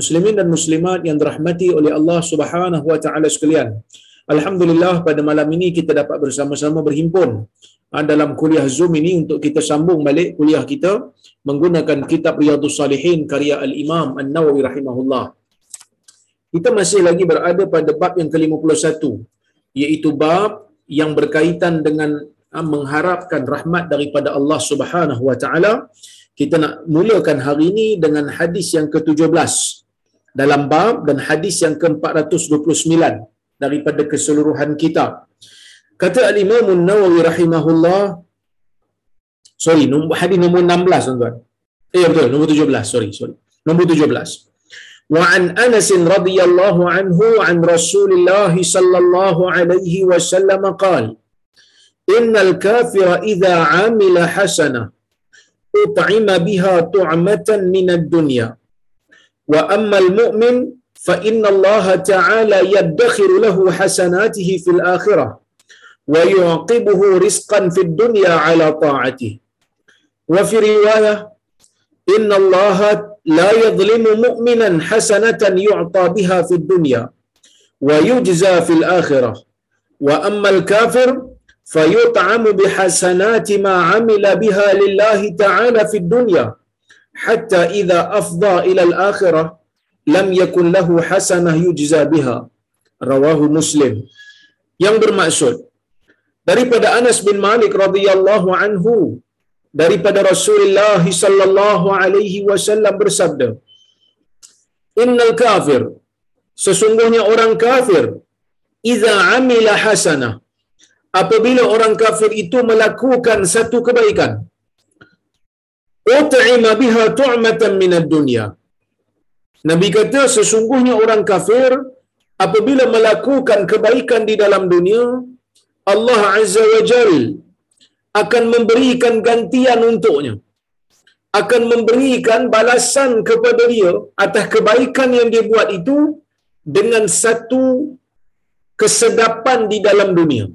Muslimin dan muslimat yang dirahmati oleh Allah Subhanahu wa taala sekalian. Alhamdulillah pada malam ini kita dapat bersama-sama berhimpun dalam kuliah Zoom ini untuk kita sambung balik kuliah kita menggunakan kitab Riyadhus Salihin karya Al-Imam An-Nawawi rahimahullah. Kita masih lagi berada pada bab yang ke-51 iaitu bab yang berkaitan dengan mengharapkan rahmat daripada Allah Subhanahu wa taala. Kita nak mulakan hari ini dengan hadis yang ke-17 dalam bab dan hadis yang ke-429 daripada keseluruhan kitab. Kata Al-Imam An-Nawawi rahimahullah sorry, nombor hadis nombor 16 tuan-tuan. Eh betul, nombor 17, sorry, sorry. Nombor 17. Wa an Anas radhiyallahu anhu an Rasulillah sallallahu alaihi wasallam qala Innal kafira idza 'amila hasanah أطعم بها طعمة من الدنيا وأما المؤمن فإن الله تعالى يدخر له حسناته في الآخرة ويعقبه رزقا في الدنيا على طاعته. وفي رواية إن الله لا يظلم مؤمنا حسنة يعطى بها في الدنيا ويجزى في الآخرة. وأما الكافر فيطعم بحسنات ما عمل بها لله تعالى في الدنيا hatta idza afdha ila al-akhirah lam yakun lahu hasanah yujza biha. Rawahu muslim. Yang bermaksud daripada Anas bin Malik radhiyallahu anhu daripada Rasulullah sallallahu alaihi wasallam bersabda innal kafir sesungguhnya orang kafir idza amila hasanah apabila orang kafir itu melakukan satu kebaikan ut'ima biha tu'matan min ad-dunya. Nabi kata sesungguhnya orang kafir apabila melakukan kebaikan di dalam dunia Allah azza wa jal akan memberikan gantian untuknya. Akan memberikan balasan kepada dia atas kebaikan yang dia buat itu dengan satu kesedapan di dalam dunia.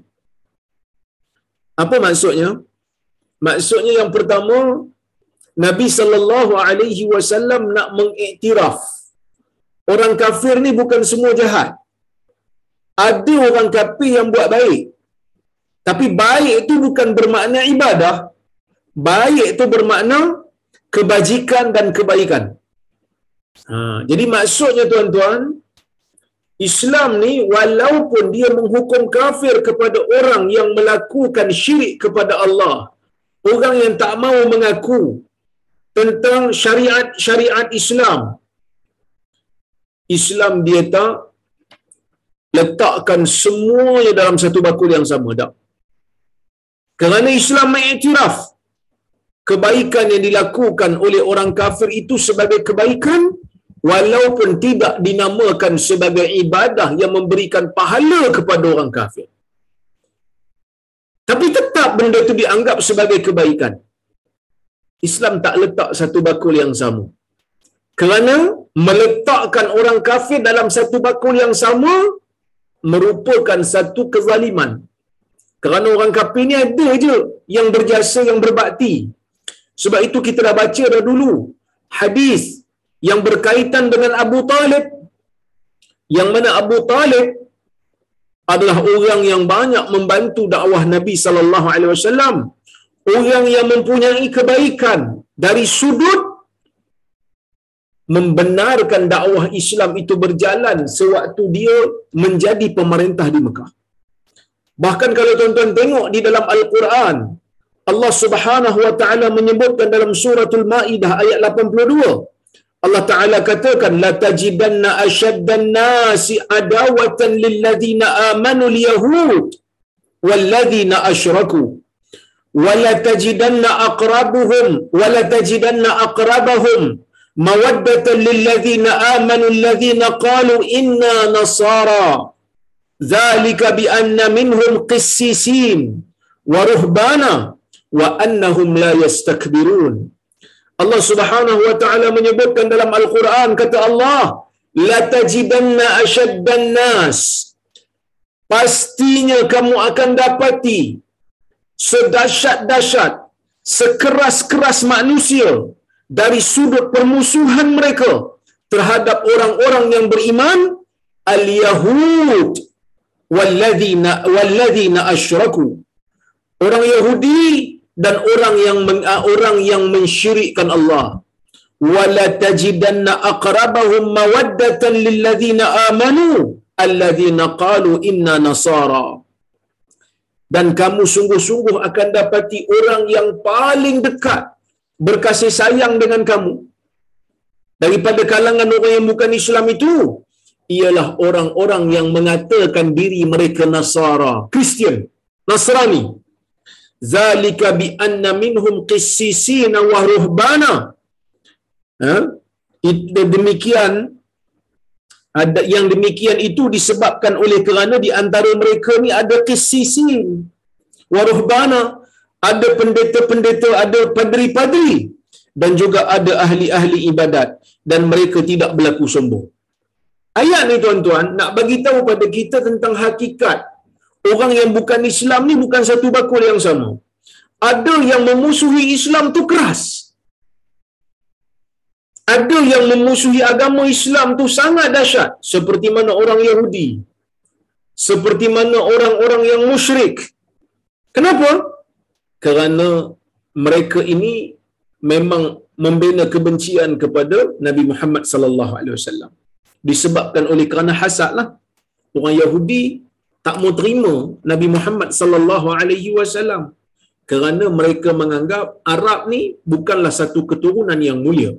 Apa maksudnya? Maksudnya yang pertama, Nabi sallallahu alaihi wasallam nak mengiktiraf orang kafir ni bukan semua jahat. Ada orang kafir yang buat baik. Tapi baik itu bukan bermakna ibadah. Baik itu bermakna kebajikan dan kebaikan. Ha, jadi maksudnya tuan-tuan, Islam ni walaupun dia menghukum kafir kepada orang yang melakukan syirik kepada Allah, orang yang tak mau mengaku tentang syariat-syariat Islam, Islam dia tak letakkan semuanya dalam satu bakul yang sama tak. Kerana Islam mengiktiraf kebaikan yang dilakukan oleh orang kafir itu sebagai kebaikan walaupun tidak dinamakan sebagai ibadah yang memberikan pahala kepada orang kafir. Tapi tetap benda itu dianggap sebagai kebaikan. Islam tak letak satu bakul yang sama. Kerana meletakkan orang kafir dalam satu bakul yang sama merupakan satu kezaliman. Kerana orang kafir ni ada je yang berjasa, yang berbakti. Sebab itu kita dah baca dah dulu hadis yang berkaitan dengan Abu Talib. Yang mana Abu Talib adalah orang yang banyak membantu dakwah Nabi sallallahu alaihi wasallam. Orang yang mempunyai kebaikan dari sudut membenarkan dakwah Islam itu berjalan sewaktu dia menjadi pemerintah di Mekah. Bahkan kalau tuan-tuan tengok di dalam Al-Quran, Allah Subhanahu wa taala menyebutkan dalam suratul Maidah ayat 82. Allah Taala katakan la tajidanna ashaddan nasi adawatan lil ladina amanu al yahud wal ladina asyraku wa la tajidanna aqrabuhum wa la tajidanna aqrabahum mawaddatan lil ladina amanu alladhina qalu inna nasara dhalika bi anna minhum qissisin wa ruhbana wa annahum la yastakbirun Allah Subhanahu wa taala menyebutkan dalam Al-Quran kata Allah la tajidanna ashaddan nas pastinya kamu akan dapati sedahsyat-dahsyat sekeras-keras manusia dari sudut permusuhan mereka terhadap orang-orang yang beriman al-yahud walladzina walladzina asyraku. Orang Yahudi dan orang yang uh, orang yang mensyirikkan Allah. Wala tajidanna aqrabahum mawaddatan lilladzina amanu alladzina qalu inna nasara dan kamu sungguh-sungguh akan dapati orang yang paling dekat berkasih sayang dengan kamu. Daripada kalangan orang yang bukan Islam itu ialah orang-orang yang mengatakan diri mereka Nasara, Kristian, Nasrani. Zalika bi anna minhum qissisina wa ruhbana. Ha? Demikian yang demikian itu disebabkan oleh kerana di antara mereka ni ada qissisin wa ruhbana ada pendeta-pendeta ada padri-padri dan juga ada ahli-ahli ibadat dan mereka tidak berlaku sombong ayat ni tuan-tuan nak bagi tahu pada kita tentang hakikat orang yang bukan Islam ni bukan satu bakul yang sama. Ada yang memusuhi Islam tu keras. Ada yang memusuhi agama Islam tu sangat dahsyat seperti mana orang Yahudi. Seperti mana orang-orang yang musyrik. Kenapa? Kerana mereka ini memang membina kebencian kepada Nabi Muhammad sallallahu alaihi wasallam. Disebabkan oleh kerana hasadlah orang Yahudi tak mau terima Nabi Muhammad sallallahu alaihi wasallam kerana mereka menganggap Arab ni bukanlah satu keturunan yang mulia.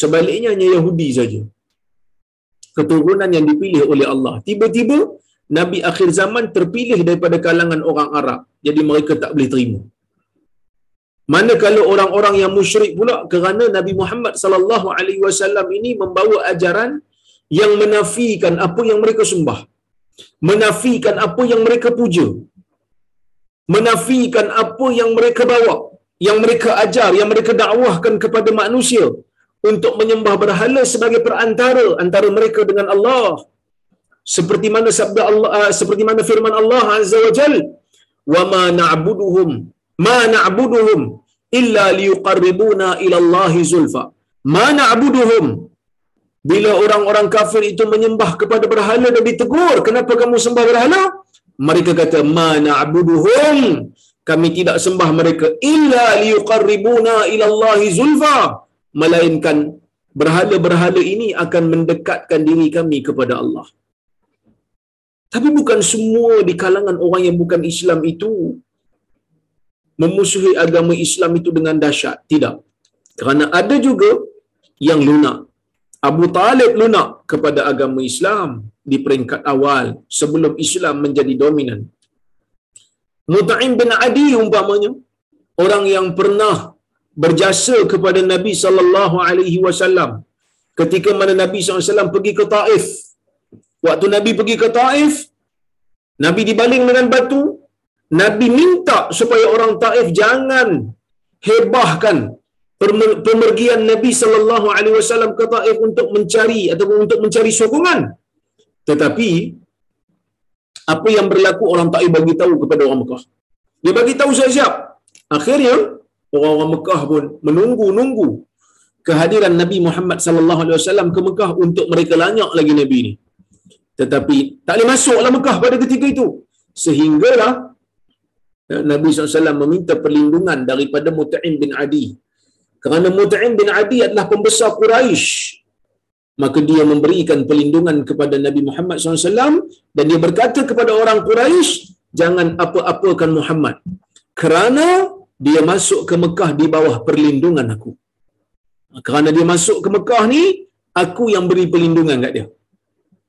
Sebaliknya hanya Yahudi saja. Keturunan yang dipilih oleh Allah. Tiba-tiba Nabi akhir zaman terpilih daripada kalangan orang Arab. Jadi mereka tak boleh terima. Manakala orang-orang yang musyrik pula kerana Nabi Muhammad sallallahu alaihi wasallam ini membawa ajaran yang menafikan apa yang mereka sembah menafikan apa yang mereka puja menafikan apa yang mereka bawa yang mereka ajar yang mereka dakwahkan kepada manusia untuk menyembah berhala sebagai perantara antara mereka dengan Allah seperti mana sabda Allah uh, seperti mana firman Allah azza wa jal wa ma na'buduhum ma na'buduhum illa liyuqarribuna ila Allah zulfa ma na'buduhum bila orang-orang kafir itu menyembah kepada berhala dan ditegur, kenapa kamu sembah berhala? Mereka kata, mana abuduhum. Kami tidak sembah mereka. Illa liyuqarribuna ilallahi zulfa. Melainkan berhala-berhala ini akan mendekatkan diri kami kepada Allah. Tapi bukan semua di kalangan orang yang bukan Islam itu memusuhi agama Islam itu dengan dahsyat. Tidak. Kerana ada juga yang lunak. Abu Talib lunak kepada agama Islam di peringkat awal sebelum Islam menjadi dominan. Mut'im bin Adi umpamanya orang yang pernah berjasa kepada Nabi sallallahu alaihi wasallam ketika mana Nabi SAW pergi ke Taif. Waktu Nabi pergi ke Taif, Nabi dibaling dengan batu, Nabi minta supaya orang Taif jangan hebahkan pemergian Nabi sallallahu alaihi wasallam ke Taif untuk mencari ataupun untuk mencari sokongan. Tetapi apa yang berlaku orang Taif bagi tahu kepada orang Mekah. Dia bagi tahu siap-siap. Akhirnya orang-orang Mekah pun menunggu-nunggu kehadiran Nabi Muhammad sallallahu alaihi wasallam ke Mekah untuk mereka lanyak lagi Nabi ni. Tetapi tak boleh masuklah Mekah pada ketika itu. Sehinggalah ya, Nabi SAW meminta perlindungan daripada Mut'im bin Adi. Kerana Mut'im bin Adi adalah pembesar Quraisy maka dia memberikan perlindungan kepada Nabi Muhammad SAW dan dia berkata kepada orang Quraisy jangan apa-apakan Muhammad kerana dia masuk ke Mekah di bawah perlindungan aku. Kerana dia masuk ke Mekah ni aku yang beri perlindungan kat dia.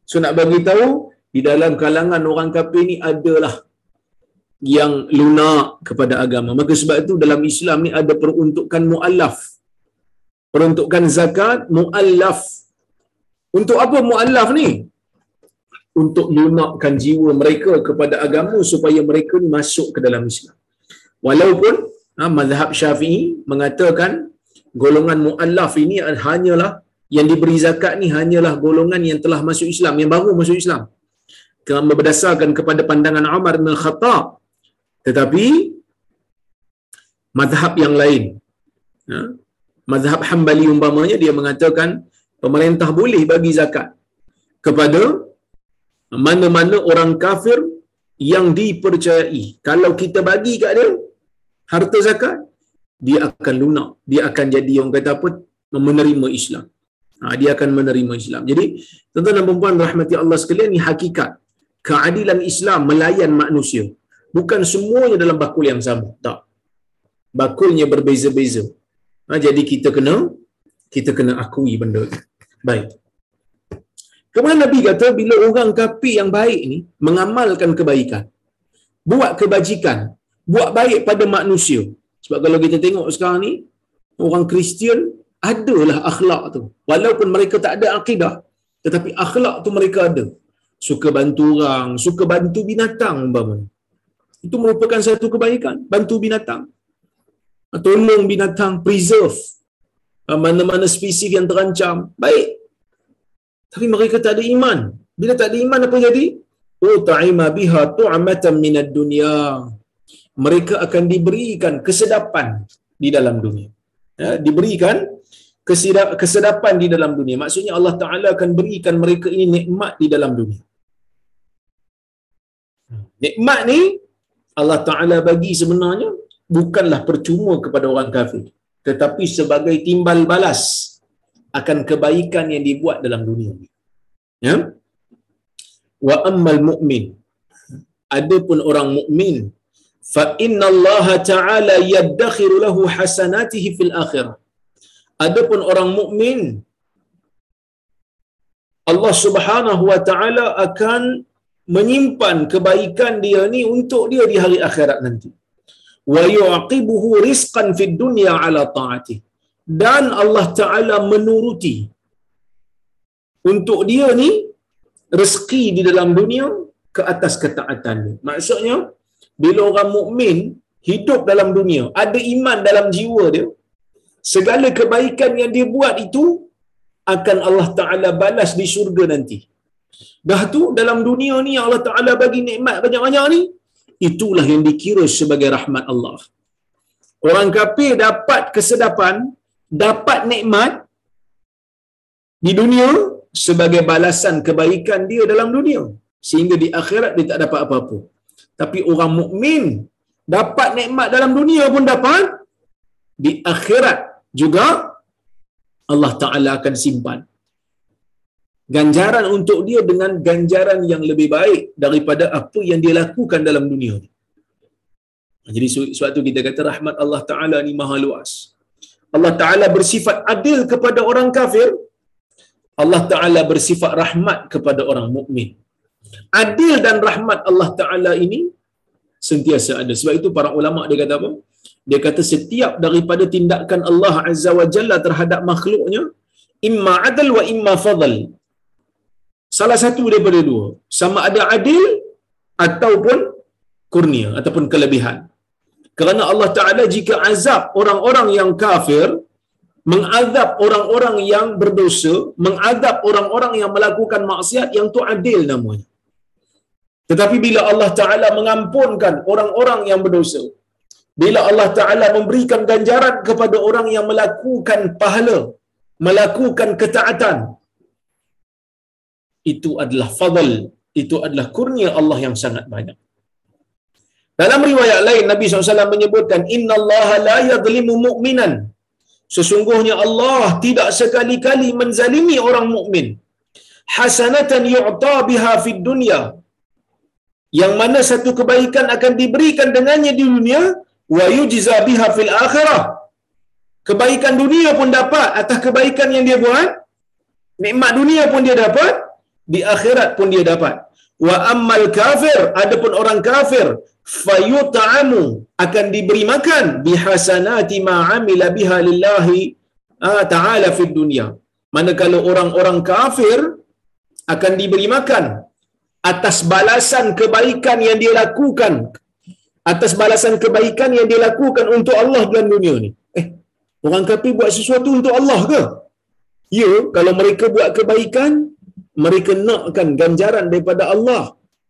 So nak bagi tahu di dalam kalangan orang kafir ni adalah yang lunak kepada agama. Maka sebab itu dalam Islam ni ada peruntukan muallaf. Peruntukan zakat muallaf. Untuk apa muallaf ni? Untuk lunakkan jiwa mereka kepada agama supaya mereka ni masuk ke dalam Islam. Walaupun mazhab Syafi'i mengatakan golongan muallaf ini hanyalah yang diberi zakat ni hanyalah golongan yang telah masuk Islam, yang baru masuk Islam. Kerana berdasarkan kepada pandangan Umar bin Khattab. Tetapi mazhab yang lain, ha, mazhab Hambali umpamanya dia mengatakan pemerintah boleh bagi zakat kepada mana-mana orang kafir yang dipercayai. Kalau kita bagi kat dia harta zakat, dia akan lunak. Dia akan jadi orang kata apa? menerima Islam. Ha, dia akan menerima Islam. Jadi, tuan-tuan dan perempuan rahmati Allah sekalian, ni hakikat. Keadilan Islam melayan manusia. Bukan semuanya dalam bakul yang sama. Tak. Bakulnya berbeza-beza. Ha, jadi kita kena kita kena akui benda itu. Baik. Kemudian Nabi kata bila orang kafir yang baik ni mengamalkan kebaikan, buat kebajikan, buat baik pada manusia. Sebab kalau kita tengok sekarang ni orang Kristian adalah akhlak tu. Walaupun mereka tak ada akidah, tetapi akhlak tu mereka ada. Suka bantu orang, suka bantu binatang umpamanya. Itu merupakan satu kebaikan, bantu binatang. Tolong binatang, preserve Ah, mana-mana spesies yang terancam. Baik. Tapi mereka tak ada iman. Bila tak ada iman apa jadi? Oh ta'ima biha tu'amatan minad dunya. Mereka akan diberikan kesedapan di dalam dunia. Ya, diberikan kesedapan di dalam dunia. Maksudnya Allah Ta'ala akan berikan mereka ini nikmat di dalam dunia. Nikmat ni Allah Ta'ala bagi sebenarnya bukanlah percuma kepada orang kafir tetapi sebagai timbal balas akan kebaikan yang dibuat dalam dunia ini. Ya. Wa ammal mu'min. Adapun orang mukmin fa inna Allah ta'ala yaddakhiru lahu hasanatihi fil akhirah. Adapun orang mukmin Allah Subhanahu wa taala akan menyimpan kebaikan dia ni untuk dia di hari akhirat nanti wa yu'aqibuhu rizqan fid dunya ala ta'ati dan Allah Taala menuruti untuk dia ni rezeki di dalam dunia ke atas ketaatan dia. Maksudnya bila orang mukmin hidup dalam dunia, ada iman dalam jiwa dia, segala kebaikan yang dia buat itu akan Allah Taala balas di syurga nanti. Dah tu dalam dunia ni Allah Taala bagi nikmat banyak-banyak ni, itulah yang dikira sebagai rahmat Allah. Orang kafir dapat kesedapan, dapat nikmat di dunia sebagai balasan kebaikan dia dalam dunia. Sehingga di akhirat dia tak dapat apa-apa. Tapi orang mukmin dapat nikmat dalam dunia pun dapat di akhirat juga Allah Taala akan simpan ganjaran untuk dia dengan ganjaran yang lebih baik daripada apa yang dia lakukan dalam dunia ni. Jadi suatu kita kata rahmat Allah Ta'ala ni maha luas. Allah Ta'ala bersifat adil kepada orang kafir. Allah Ta'ala bersifat rahmat kepada orang mukmin. Adil dan rahmat Allah Ta'ala ini sentiasa ada. Sebab itu para ulama dia kata apa? Dia kata setiap daripada tindakan Allah Azza wa Jalla terhadap makhluknya, imma adil wa imma fadl salah satu daripada dua sama ada adil ataupun kurnia ataupun kelebihan kerana Allah Taala jika azab orang-orang yang kafir mengazab orang-orang yang berdosa mengazab orang-orang yang melakukan maksiat yang tu adil namanya Tetapi bila Allah Ta'ala mengampunkan orang-orang yang berdosa, bila Allah Ta'ala memberikan ganjaran kepada orang yang melakukan pahala, melakukan ketaatan, itu adalah fadl, itu adalah kurnia Allah yang sangat banyak. Dalam riwayat lain Nabi SAW menyebutkan Inna Allah la yadlimu mu'minan Sesungguhnya Allah tidak sekali-kali menzalimi orang mukmin. Hasanatan yu'ta biha fid dunya. Yang mana satu kebaikan akan diberikan dengannya di dunia wa yujza biha fil akhirah. Kebaikan dunia pun dapat atas kebaikan yang dia buat. Nikmat dunia pun dia dapat, di akhirat pun dia dapat. Wa ammal kafir, adapun orang kafir, fayut'amu akan diberi makan bihasanati ma amila biha lillahi ah, ta'ala fid dunya manakala orang-orang kafir akan diberi makan atas balasan kebaikan yang dia lakukan atas balasan kebaikan yang dia lakukan untuk Allah dalam dunia ni eh orang kafir buat sesuatu untuk Allah ke ya kalau mereka buat kebaikan mereka nakkan ganjaran daripada Allah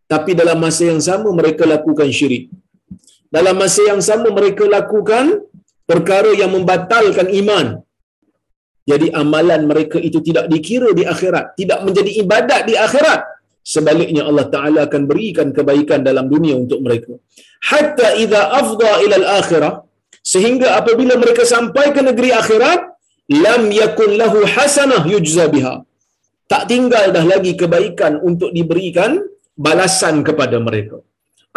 tapi dalam masa yang sama mereka lakukan syirik. Dalam masa yang sama mereka lakukan perkara yang membatalkan iman. Jadi amalan mereka itu tidak dikira di akhirat, tidak menjadi ibadat di akhirat. Sebaliknya Allah Taala akan berikan kebaikan dalam dunia untuk mereka. Hatta idza afdha ila al-akhirah sehingga apabila mereka sampai ke negeri akhirat lam yakun lahu hasanah yujza biha. Tak tinggal dah lagi kebaikan untuk diberikan balasan kepada mereka.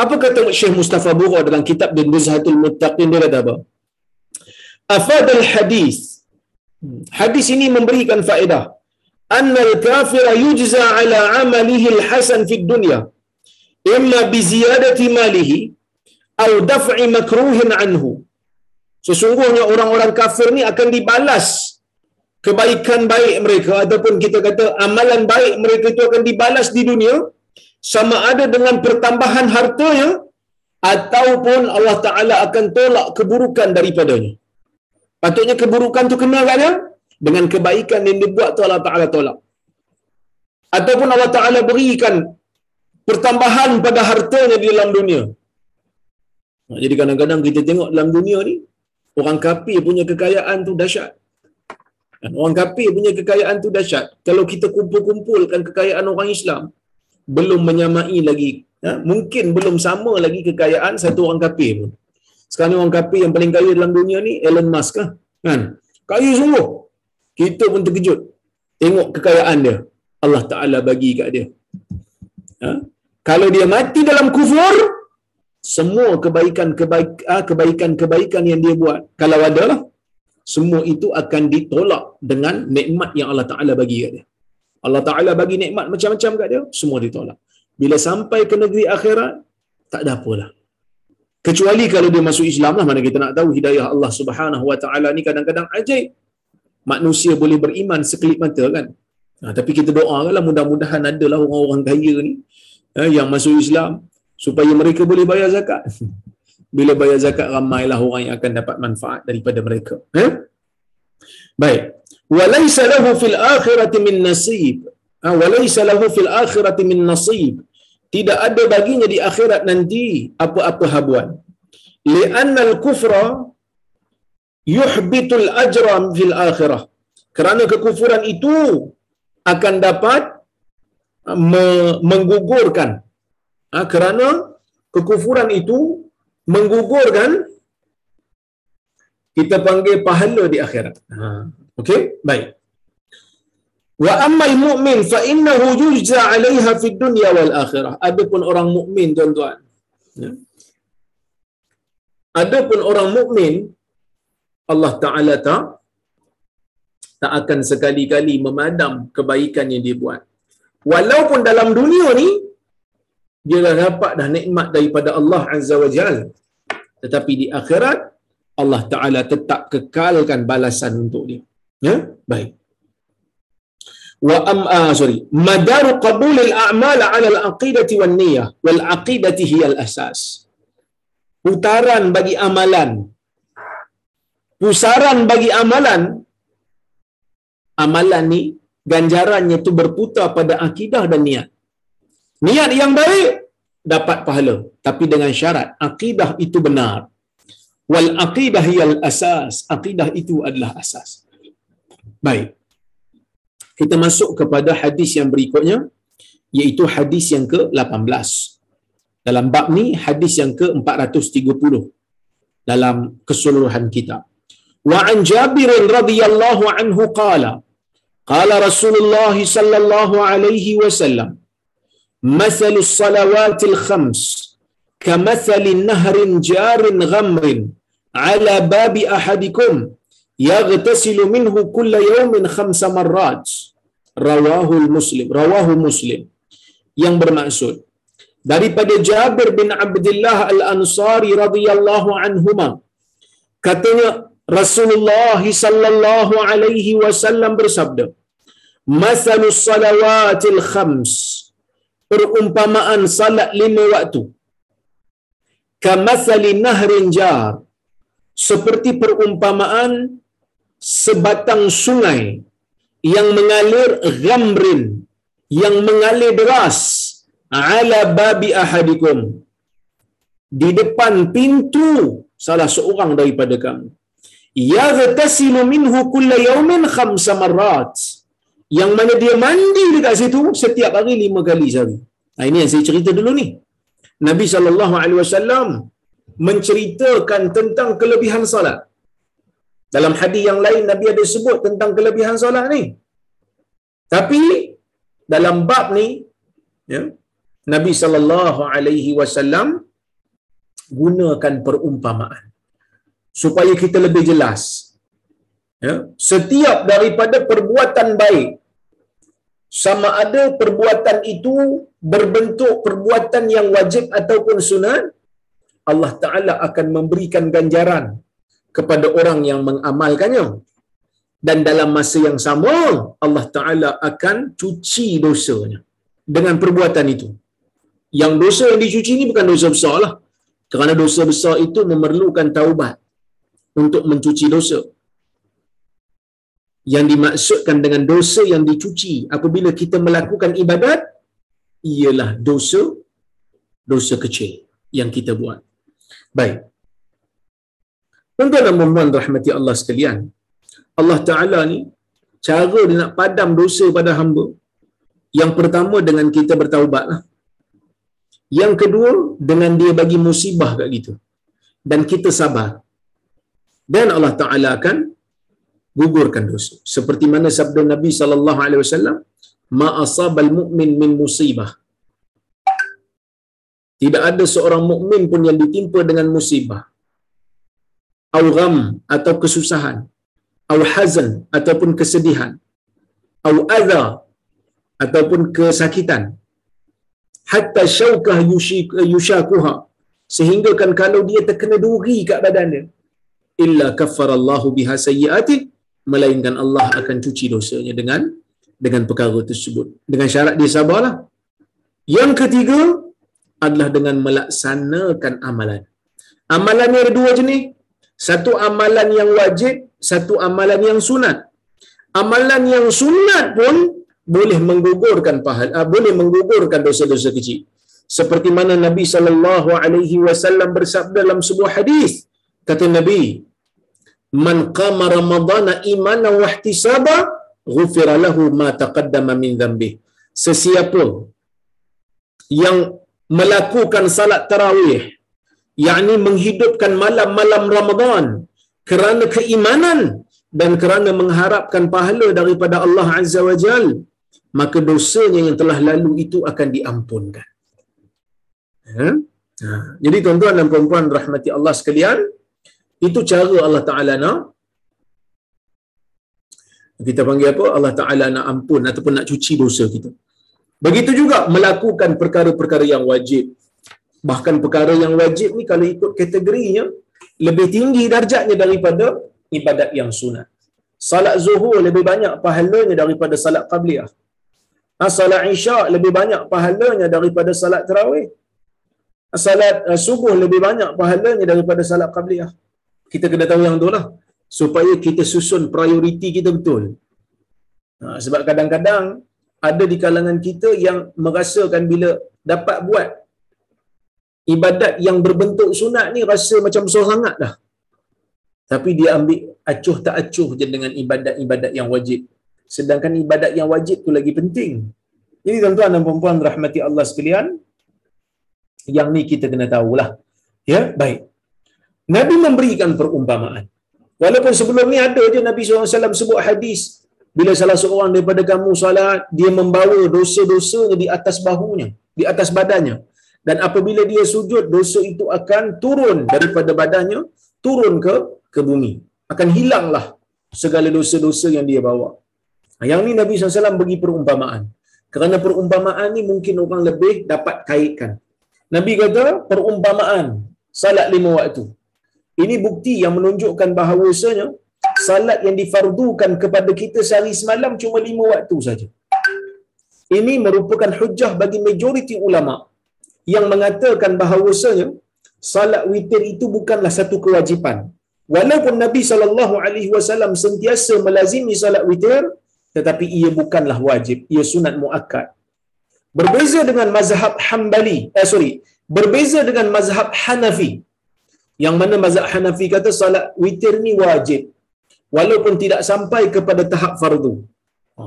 Apa kata Syekh Mustafa Bura dalam kitab dan Nuzhatul Muttaqin dia kata apa? Afad al-hadis. Hadis ini memberikan faedah. Anna al-kafira yujza ala amalihi al-hasan fi dunya. Imma bi ziyadati malihi atau daf'i makruhin anhu. Sesungguhnya orang-orang kafir ni akan dibalas kebaikan baik mereka ataupun kita kata amalan baik mereka itu akan dibalas di dunia sama ada dengan pertambahan hartanya ataupun Allah Ta'ala akan tolak keburukan daripadanya. Patutnya keburukan tu kena kat dia dengan kebaikan yang dibuat tu Allah Ta'ala tolak. Ataupun Allah Ta'ala berikan pertambahan pada hartanya di dalam dunia. Jadi kadang-kadang kita tengok dalam dunia ni, orang kafir punya kekayaan tu dahsyat. Orang kafir punya kekayaan tu dahsyat. Kalau kita kumpul-kumpulkan kekayaan orang Islam, belum menyamai lagi ya? mungkin belum sama lagi kekayaan satu orang kafir pun sekarang orang kafir yang paling kaya dalam dunia ni Elon Musk kan kan kaya sungguh kita pun terkejut tengok kekayaan dia Allah Taala bagi kat dia ya? kalau dia mati dalam kufur semua kebaikan ah, kebaikan kebaikan yang dia buat kalau ada lah semua itu akan ditolak dengan nikmat yang Allah Taala bagi kat dia Allah Ta'ala bagi nikmat macam-macam kat dia, semua ditolak. Bila sampai ke negeri akhirat, tak ada apalah. Kecuali kalau dia masuk Islam lah, mana kita nak tahu hidayah Allah Subhanahu Wa Ta'ala ni kadang-kadang ajaib. Manusia boleh beriman sekelip mata kan. Ha, tapi kita doakanlah mudah-mudahan adalah orang-orang kaya ni eh, yang masuk Islam supaya mereka boleh bayar zakat. Bila bayar zakat ramailah orang yang akan dapat manfaat daripada mereka. Eh? Baik walaysa lahu fil akhirati min nasib ha, walaysa lahu fil akhirati min nasib tidak ada baginya di akhirat nanti apa-apa habuan li'anna al-kufra yuhbitul ajra fil akhirah kerana kekufuran itu akan dapat ha, menggugurkan ha, kerana kekufuran itu menggugurkan kita panggil pahala di akhirat. Ha. Okey, baik. Wa ammal mu'min fa innahu yujza 'alayha fid dunya wal akhirah. Adapun orang mukmin tuan-tuan. Ya. Adapun orang mukmin Allah Taala tak tak akan sekali-kali memadam kebaikan yang dia buat. Walaupun dalam dunia ni dia dah dapat dah nikmat daripada Allah Azza wa Jalla. Tetapi di akhirat Allah Taala tetap kekalkan balasan untuk dia. Ya, baik. Wa am ah, sorry, madaru qabul al a'mal 'ala al aqidati wan niyyah wal aqidati hiya al asas. Putaran bagi amalan. Pusaran bagi amalan. Amalan ni ganjarannya tu berputar pada akidah dan niat. Niat yang baik dapat pahala tapi dengan syarat akidah itu benar. Wal aqidah hiyal asas. Aqidah itu adalah asas. Baik. Kita masuk kepada hadis yang berikutnya iaitu hadis yang ke-18. Dalam bab ni hadis yang ke-430. Dalam keseluruhan وعن جابر رضي الله عنه قال قال رسول الله صلى الله عليه وسلم مثل الصلوات الخمس كمثل نهر جار غمر على باب أحدكم يغتسل منه كل يوم خمس مرات. رواه المسلم رواه مسلم. Yang bermaksud daripada Jabir bin Abdullah Al-Ansari radhiyallahu anhuma katanya Rasulullah sallallahu alaihi wasallam bersabda Masalus salawatil khams perumpamaan salat lima waktu. Kamathali nahrin jar seperti perumpamaan sebatang sungai yang mengalir ghamrin yang mengalir deras ala babi ahadikum di depan pintu salah seorang daripada kamu yaghtasilu minhu kulla yawmin khamsa marrat yang mana dia mandi dekat situ setiap hari lima kali sehari. Nah, ini yang saya cerita dulu ni. Nabi saw menceritakan tentang kelebihan solat. Dalam hadis yang lain Nabi ada sebut tentang kelebihan solat ni. Tapi dalam bab ni ya, Nabi saw gunakan perumpamaan supaya kita lebih jelas. Ya, setiap daripada perbuatan baik sama ada perbuatan itu berbentuk perbuatan yang wajib ataupun sunat Allah Ta'ala akan memberikan ganjaran kepada orang yang mengamalkannya. Dan dalam masa yang sama Allah Ta'ala akan cuci dosanya dengan perbuatan itu. Yang dosa yang dicuci ini bukan dosa besar lah kerana dosa besar itu memerlukan taubat untuk mencuci dosa yang dimaksudkan dengan dosa yang dicuci apabila kita melakukan ibadat ialah dosa dosa kecil yang kita buat. Baik. Tuan-tuan dan puan rahmati Allah sekalian. Allah Taala ni cara dia nak padam dosa pada hamba. Yang pertama dengan kita bertaubatlah. Yang kedua dengan dia bagi musibah kat kita. Dan kita sabar. Dan Allah Taala akan gugurkan dosa. Seperti mana sabda Nabi sallallahu alaihi wasallam, "Ma asabal mu'min min musibah." Tidak ada seorang mukmin pun yang ditimpa dengan musibah. Au gham atau kesusahan, au hazan ataupun kesedihan, au adha ataupun kesakitan. Hatta syaukah yushakuha sehingga kan kalau dia terkena duri kat badan dia illa kaffarallahu biha sayyi'ati melainkan Allah akan cuci dosanya dengan dengan perkara tersebut. Dengan syarat dia sabarlah. Yang ketiga adalah dengan melaksanakan amalan. Amalannya ada dua jenis. Satu amalan yang wajib satu amalan yang sunat. Amalan yang sunat pun boleh menggugurkan pahala uh, boleh menggugurkan dosa-dosa kecil. Seperti mana Nabi sallallahu alaihi wasallam bersabda dalam sebuah hadis kata Nabi man qama ramadhana imanan wa ihtisaba ghufira lahu ma taqaddama min dhanbi sesiapa yang melakukan salat tarawih yakni menghidupkan malam-malam Ramadan kerana keimanan dan kerana mengharapkan pahala daripada Allah Azza wa Jal maka dosanya yang telah lalu itu akan diampunkan ha? Ha. jadi tuan-tuan dan puan-puan rahmati Allah sekalian itu cara Allah Ta'ala nak kita panggil apa? Allah Ta'ala nak ampun ataupun nak cuci dosa kita. Begitu juga melakukan perkara-perkara yang wajib. Bahkan perkara yang wajib ni kalau ikut kategorinya, lebih tinggi darjatnya daripada ibadat yang sunat. Salat zuhur lebih banyak pahalanya daripada salat qabliyah. Ha, salat isya lebih banyak pahalanya daripada salat terawih. Salat uh, subuh lebih banyak pahalanya daripada salat qabliyah kita kena tahu yang tu lah supaya kita susun prioriti kita betul ha, sebab kadang-kadang ada di kalangan kita yang merasakan bila dapat buat ibadat yang berbentuk sunat ni rasa macam besar sangat dah. Tapi dia ambil acuh tak acuh je dengan ibadat-ibadat yang wajib. Sedangkan ibadat yang wajib tu lagi penting. Jadi tuan-tuan dan puan-puan rahmati Allah sekalian, yang ni kita kena tahulah. Ya, baik. Nabi memberikan perumpamaan. Walaupun sebelum ni ada je Nabi SAW sebut hadis. Bila salah seorang daripada kamu salat, dia membawa dosa-dosanya di atas bahunya, di atas badannya. Dan apabila dia sujud, dosa itu akan turun daripada badannya, turun ke ke bumi. Akan hilanglah segala dosa-dosa yang dia bawa. Yang ni Nabi SAW bagi perumpamaan. Kerana perumpamaan ni mungkin orang lebih dapat kaitkan. Nabi kata perumpamaan salat lima waktu. Ini bukti yang menunjukkan bahawasanya salat yang difardukan kepada kita sehari semalam cuma lima waktu saja. Ini merupakan hujah bagi majoriti ulama yang mengatakan bahawasanya salat witir itu bukanlah satu kewajipan. Walaupun Nabi sallallahu alaihi wasallam sentiasa melazimi salat witir tetapi ia bukanlah wajib, ia sunat muakkad. Berbeza dengan mazhab Hambali, eh sorry, berbeza dengan mazhab Hanafi. Yang mana mazhab Hanafi kata salat witir ni wajib walaupun tidak sampai kepada tahap fardu. Ha.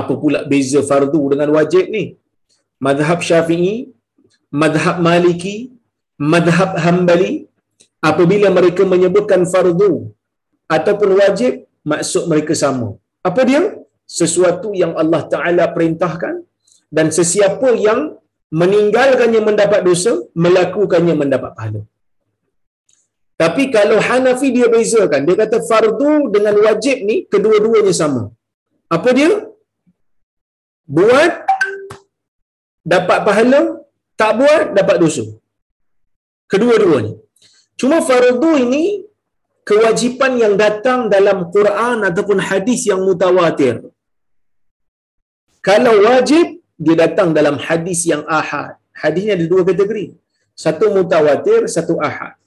Apa pula beza fardu dengan wajib ni? Mazhab Syafi'i, mazhab Maliki, mazhab Hambali apabila mereka menyebutkan fardu ataupun wajib maksud mereka sama. Apa dia? Sesuatu yang Allah Taala perintahkan dan sesiapa yang meninggalkannya mendapat dosa, melakukannya mendapat pahala. Tapi kalau Hanafi dia bezakan, dia kata fardu dengan wajib ni kedua-duanya sama. Apa dia? Buat dapat pahala, tak buat dapat dosa. Kedua-duanya. Cuma fardu ini kewajipan yang datang dalam Quran ataupun hadis yang mutawatir. Kalau wajib, dia datang dalam hadis yang ahad. Hadisnya ada dua kategori. Satu mutawatir, satu ahad.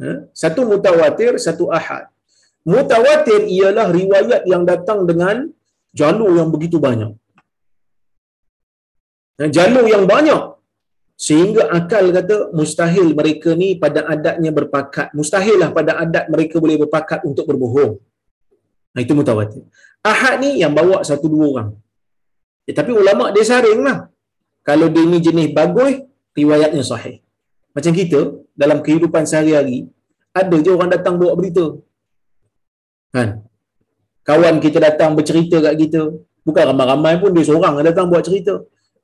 Ha? Satu mutawatir, satu ahad. Mutawatir ialah riwayat yang datang dengan jalur yang begitu banyak. Jalur yang banyak sehingga akal kata mustahil mereka ni pada adatnya berpakat. Mustahil lah pada adat mereka boleh berpakat untuk berbohong. Nah, itu mutawatir. Ahad ni yang bawa satu dua orang. Ya, tapi ulama dia saring lah. Kalau dia ni jenis bagus, riwayatnya sahih. Macam kita, dalam kehidupan sehari-hari, ada je orang datang bawa berita. Kan? Kawan kita datang bercerita kat kita. Bukan ramai-ramai pun, dia seorang datang buat cerita.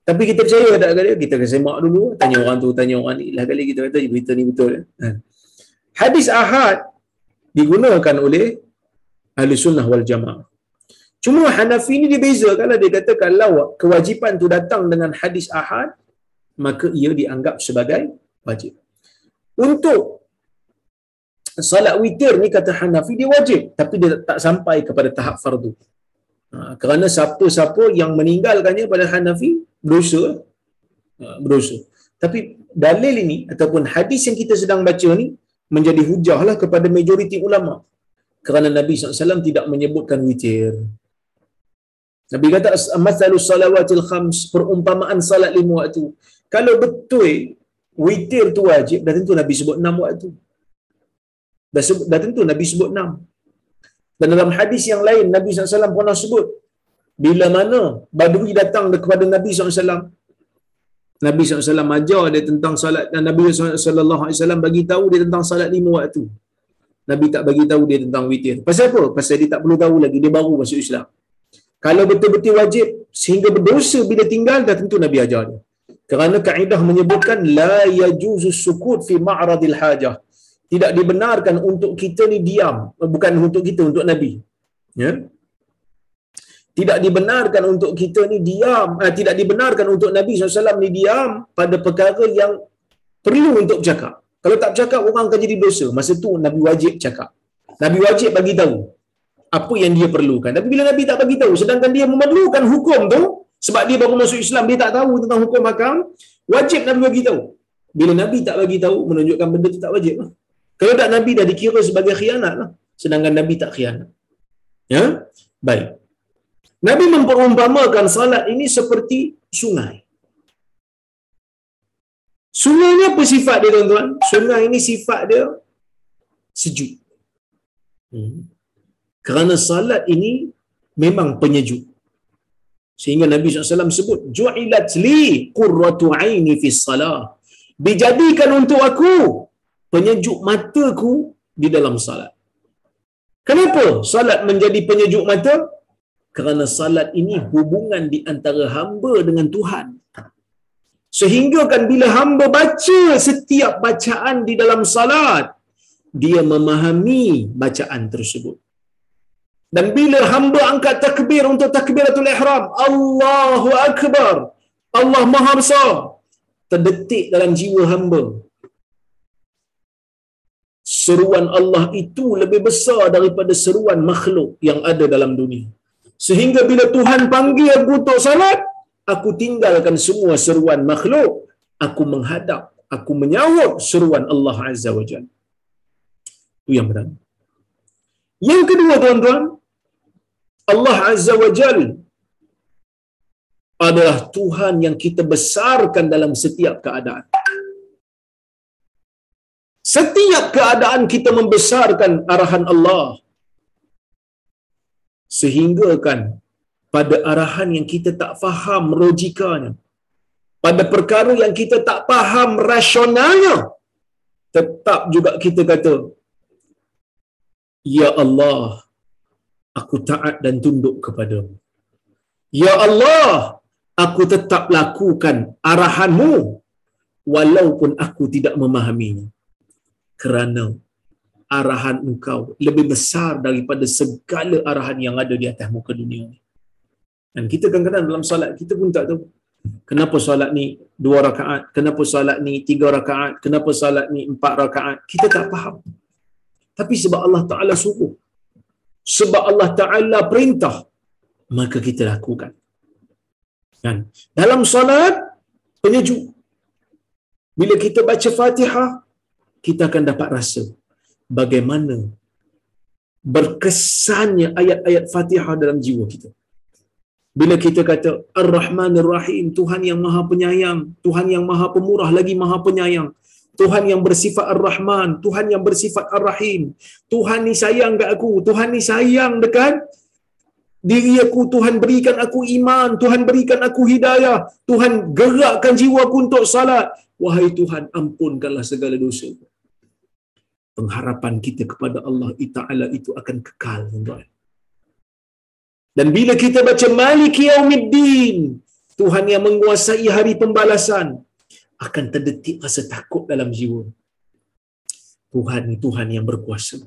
Tapi kita percaya tak kali kita kena semak dulu, tanya orang tu, tanya orang ni. Lah kali kita kata berita ni betul. Kan? Hadis ahad digunakan oleh ahli sunnah wal jamaah. Cuma Hanafi ni dia beza kalau dia kata kalau kewajipan tu datang dengan hadis ahad, maka ia dianggap sebagai wajib. Untuk salat witir ni kata Hanafi dia wajib tapi dia tak sampai kepada tahap fardu. Ha, kerana siapa-siapa yang meninggalkannya pada Hanafi berdosa ha, berdosa. Tapi dalil ini ataupun hadis yang kita sedang baca ni menjadi hujah lah kepada majoriti ulama. Kerana Nabi SAW tidak menyebutkan witir. Nabi kata, Mathalus salawatil khams, perumpamaan salat lima waktu. Kalau betul witir tu wajib, dah tentu Nabi sebut enam waktu. Dah, sebut, dah tentu Nabi sebut enam. Dan dalam hadis yang lain, Nabi SAW pernah sebut, bila mana Badui datang kepada Nabi SAW, Nabi SAW ajar dia tentang salat dan Nabi SAW bagi tahu dia tentang salat lima waktu. Nabi tak bagi tahu dia tentang witir. Pasal apa? Pasal dia tak perlu tahu lagi. Dia baru masuk Islam. Kalau betul-betul wajib sehingga berdosa bila tinggal dah tentu Nabi ajar dia. Kerana kaedah menyebutkan la yajuzu sukut fi ma'radil hajah. Tidak dibenarkan untuk kita ni diam, bukan untuk kita untuk Nabi. Ya. Tidak dibenarkan untuk kita ni diam, eh, tidak dibenarkan untuk Nabi SAW ni diam pada perkara yang perlu untuk bercakap. Kalau tak bercakap orang akan jadi dosa. Masa tu Nabi wajib cakap. Nabi wajib bagi tahu apa yang dia perlukan. Tapi bila Nabi tak bagi tahu, sedangkan dia memerlukan hukum tu, sebab dia baru masuk Islam, dia tak tahu tentang hukum hakam, wajib Nabi bagi tahu. Bila Nabi tak bagi tahu, menunjukkan benda tu tak wajib. Lah. Kalau tak Nabi dah dikira sebagai khianat lah. Sedangkan Nabi tak khianat. Ya? Baik. Nabi memperumpamakan salat ini seperti sungai. Sungai ni apa sifat dia tuan-tuan? Sungai ini sifat dia sejuk. Hmm. Kerana salat ini memang penyejuk. Sehingga Nabi SAW sebut, Ju'ilat li qurratu aini fi salah. Dijadikan untuk aku penyejuk mataku di dalam salat. Kenapa salat menjadi penyejuk mata? Kerana salat ini hubungan di antara hamba dengan Tuhan. Sehingga kan bila hamba baca setiap bacaan di dalam salat, dia memahami bacaan tersebut. Dan bila hamba angkat takbir untuk takbiratul ihram, Allahu Akbar, Allah Maha Besar, terdetik dalam jiwa hamba. Seruan Allah itu lebih besar daripada seruan makhluk yang ada dalam dunia. Sehingga bila Tuhan panggil aku untuk salat, aku tinggalkan semua seruan makhluk, aku menghadap, aku menyawab seruan Allah Azza wa Jalla. Itu yang pertama. Yang kedua tuan-tuan, Allah Azza wa Jal adalah Tuhan yang kita besarkan dalam setiap keadaan. Setiap keadaan kita membesarkan arahan Allah. Sehingga kan pada arahan yang kita tak faham logikanya. Pada perkara yang kita tak faham rasionalnya. Tetap juga kita kata, Ya Allah, aku taat dan tunduk kepadamu. Ya Allah, aku tetap lakukan arahanmu walaupun aku tidak memahaminya. Kerana arahan engkau lebih besar daripada segala arahan yang ada di atas muka dunia ini. Dan kita kadang-kadang dalam solat, kita pun tak tahu kenapa solat ni dua rakaat, kenapa solat ni tiga rakaat, kenapa solat ni empat rakaat. Kita tak faham. Tapi sebab Allah Ta'ala suruh, sebab Allah Ta'ala perintah, maka kita lakukan. Kan? Dalam solat, penyejuk. Bila kita baca fatihah, kita akan dapat rasa bagaimana berkesannya ayat-ayat fatihah dalam jiwa kita. Bila kita kata Ar-Rahman Ar-Rahim, Tuhan yang maha penyayang, Tuhan yang maha pemurah lagi maha penyayang, Tuhan yang bersifat Ar-Rahman, Tuhan yang bersifat Ar-Rahim. Tuhan ni sayang kat aku, Tuhan ni sayang dekat diri aku, Tuhan berikan aku iman, Tuhan berikan aku hidayah, Tuhan gerakkan jiwa aku untuk salat. Wahai Tuhan, ampunkanlah segala dosa. Pengharapan kita kepada Allah Ta'ala itu akan kekal, tuan Dan bila kita baca Maliki Yaumiddin, Tuhan yang menguasai hari pembalasan, akan terdetik rasa takut dalam jiwa. Tuhan ni Tuhan yang berkuasa.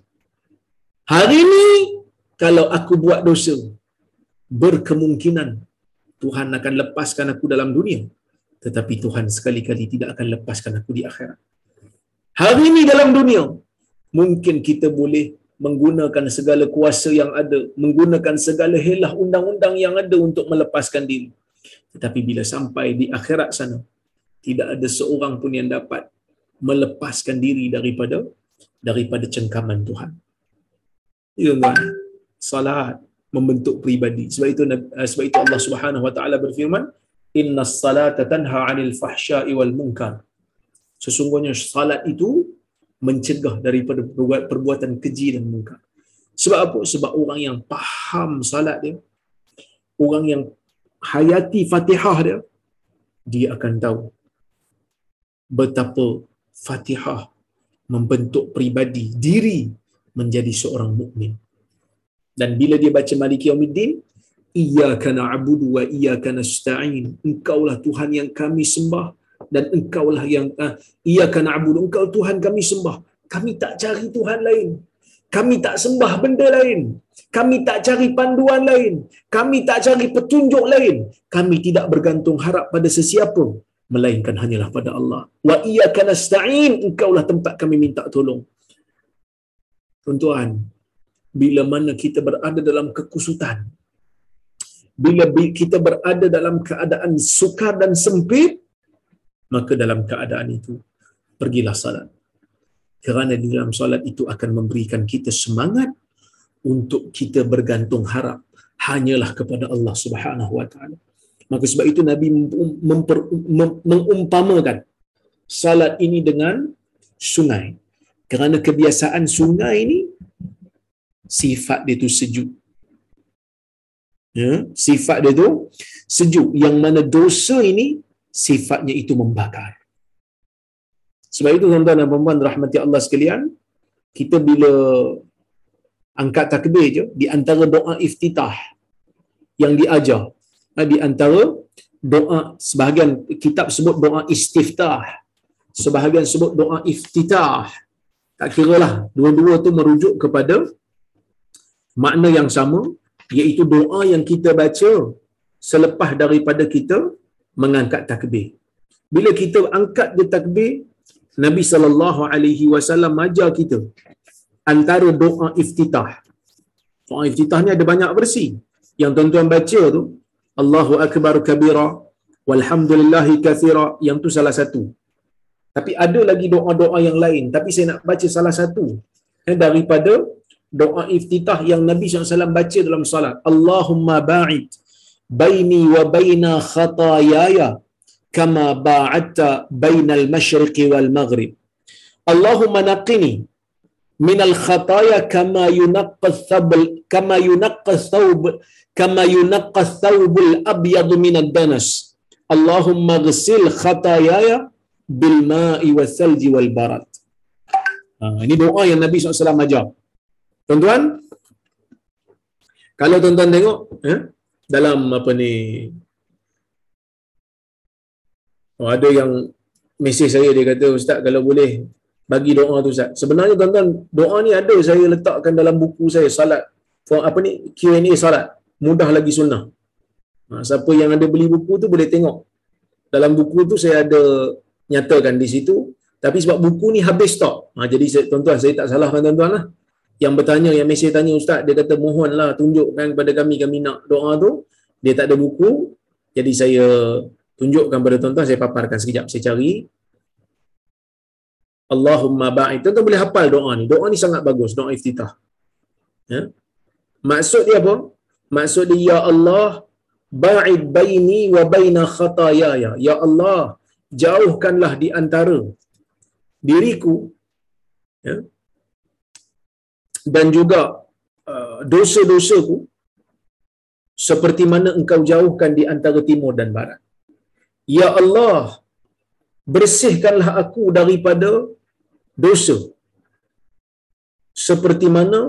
Hari ini, kalau aku buat dosa, berkemungkinan Tuhan akan lepaskan aku dalam dunia. Tetapi Tuhan sekali-kali tidak akan lepaskan aku di akhirat. Hari ini dalam dunia, mungkin kita boleh menggunakan segala kuasa yang ada, menggunakan segala helah undang-undang yang ada untuk melepaskan diri. Tetapi bila sampai di akhirat sana, tidak ada seorang pun yang dapat melepaskan diri daripada daripada cengkaman Tuhan. Ya tuan, salat membentuk pribadi. Sebab itu eh, sebab itu Allah Subhanahu wa taala berfirman, "Inna salata tanha 'anil fahsya'i wal munkar." Sesungguhnya salat itu mencegah daripada perbuatan keji dan munkar. Sebab apa? Sebab orang yang faham salat dia, orang yang hayati Fatihah dia, dia akan tahu betapa Fatihah membentuk pribadi diri menjadi seorang mukmin. Dan bila dia baca Maliki Yaumiddin, iyyaka na'budu wa iyyaka nasta'in. Engkaulah Tuhan yang kami sembah dan engkaulah yang uh, iyyaka na'budu. Engkau Tuhan kami sembah. Kami tak cari Tuhan lain. Kami tak sembah benda lain. Kami tak cari panduan lain. Kami tak cari petunjuk lain. Kami tidak bergantung harap pada sesiapa melainkan hanyalah pada Allah. Wa iyyaka nasta'in, engkaulah tempat kami minta tolong. Tuan-tuan, bila mana kita berada dalam kekusutan, bila kita berada dalam keadaan sukar dan sempit, maka dalam keadaan itu pergilah salat. Kerana di dalam solat itu akan memberikan kita semangat untuk kita bergantung harap hanyalah kepada Allah Subhanahu wa taala. Maka sebab itu Nabi memper, mem, mengumpamakan salat ini dengan sungai. Kerana kebiasaan sungai ini sifat dia tu sejuk. Ya, sifat dia tu sejuk. Yang mana dosa ini sifatnya itu membakar. Sebab itu tuan-tuan dan puan rahmati Allah sekalian, kita bila angkat takbir je di antara doa iftitah yang diajar di antara doa sebahagian kitab sebut doa istiftah sebahagian sebut doa iftitah tak kira lah dua-dua tu merujuk kepada makna yang sama iaitu doa yang kita baca selepas daripada kita mengangkat takbir bila kita angkat di takbir Nabi sallallahu alaihi wasallam ajar kita antara doa iftitah. Doa iftitah ni ada banyak versi. Yang tuan-tuan baca tu Allahu akbar kabira walhamdulillahi kathira yang tu salah satu. Tapi ada lagi doa-doa yang lain tapi saya nak baca salah satu eh, daripada doa iftitah yang Nabi SAW baca dalam salat. Allahumma ba'id baini wa baina khatayaya kama ba'adta bainal masyriqi wal maghrib. Allahumma naqini yunaqqa thawb kama yunaqqa thawb al abyad min ad danas. Allahumma ghsil khatayaya bil ma'i wal thalji wal barad. Ha, ini doa yang Nabi SAW ajar. Tuan-tuan kalau tuan-tuan tengok eh, dalam apa ni oh, ada yang mesej saya dia kata ustaz kalau boleh bagi doa tu Ustaz. Sebenarnya tuan-tuan, doa ni ada saya letakkan dalam buku saya salat. For apa ni? Q&A salat. Mudah lagi sunnah. Ha, siapa yang ada beli buku tu boleh tengok. Dalam buku tu saya ada nyatakan di situ. Tapi sebab buku ni habis stok. Ha, jadi tuan-tuan, saya tak salahkan tuan-tuan lah. Yang bertanya, yang mesej tanya Ustaz, dia kata mohonlah tunjukkan kepada kami, kami nak doa tu. Dia tak ada buku. Jadi saya tunjukkan kepada tuan-tuan, saya paparkan sekejap. Saya cari Allahumma ba'id. Tuan-tuan boleh hafal doa ni. Doa ni sangat bagus, doa iftitah. Ya? Maksud dia apa? Maksud dia, Ya Allah, ba'id baini wa baina khatayaya. Ya Allah, jauhkanlah di antara diriku ya? dan juga uh, dosa-dosaku seperti mana engkau jauhkan di antara timur dan barat. Ya Allah, bersihkanlah aku daripada dosa. Seperti mana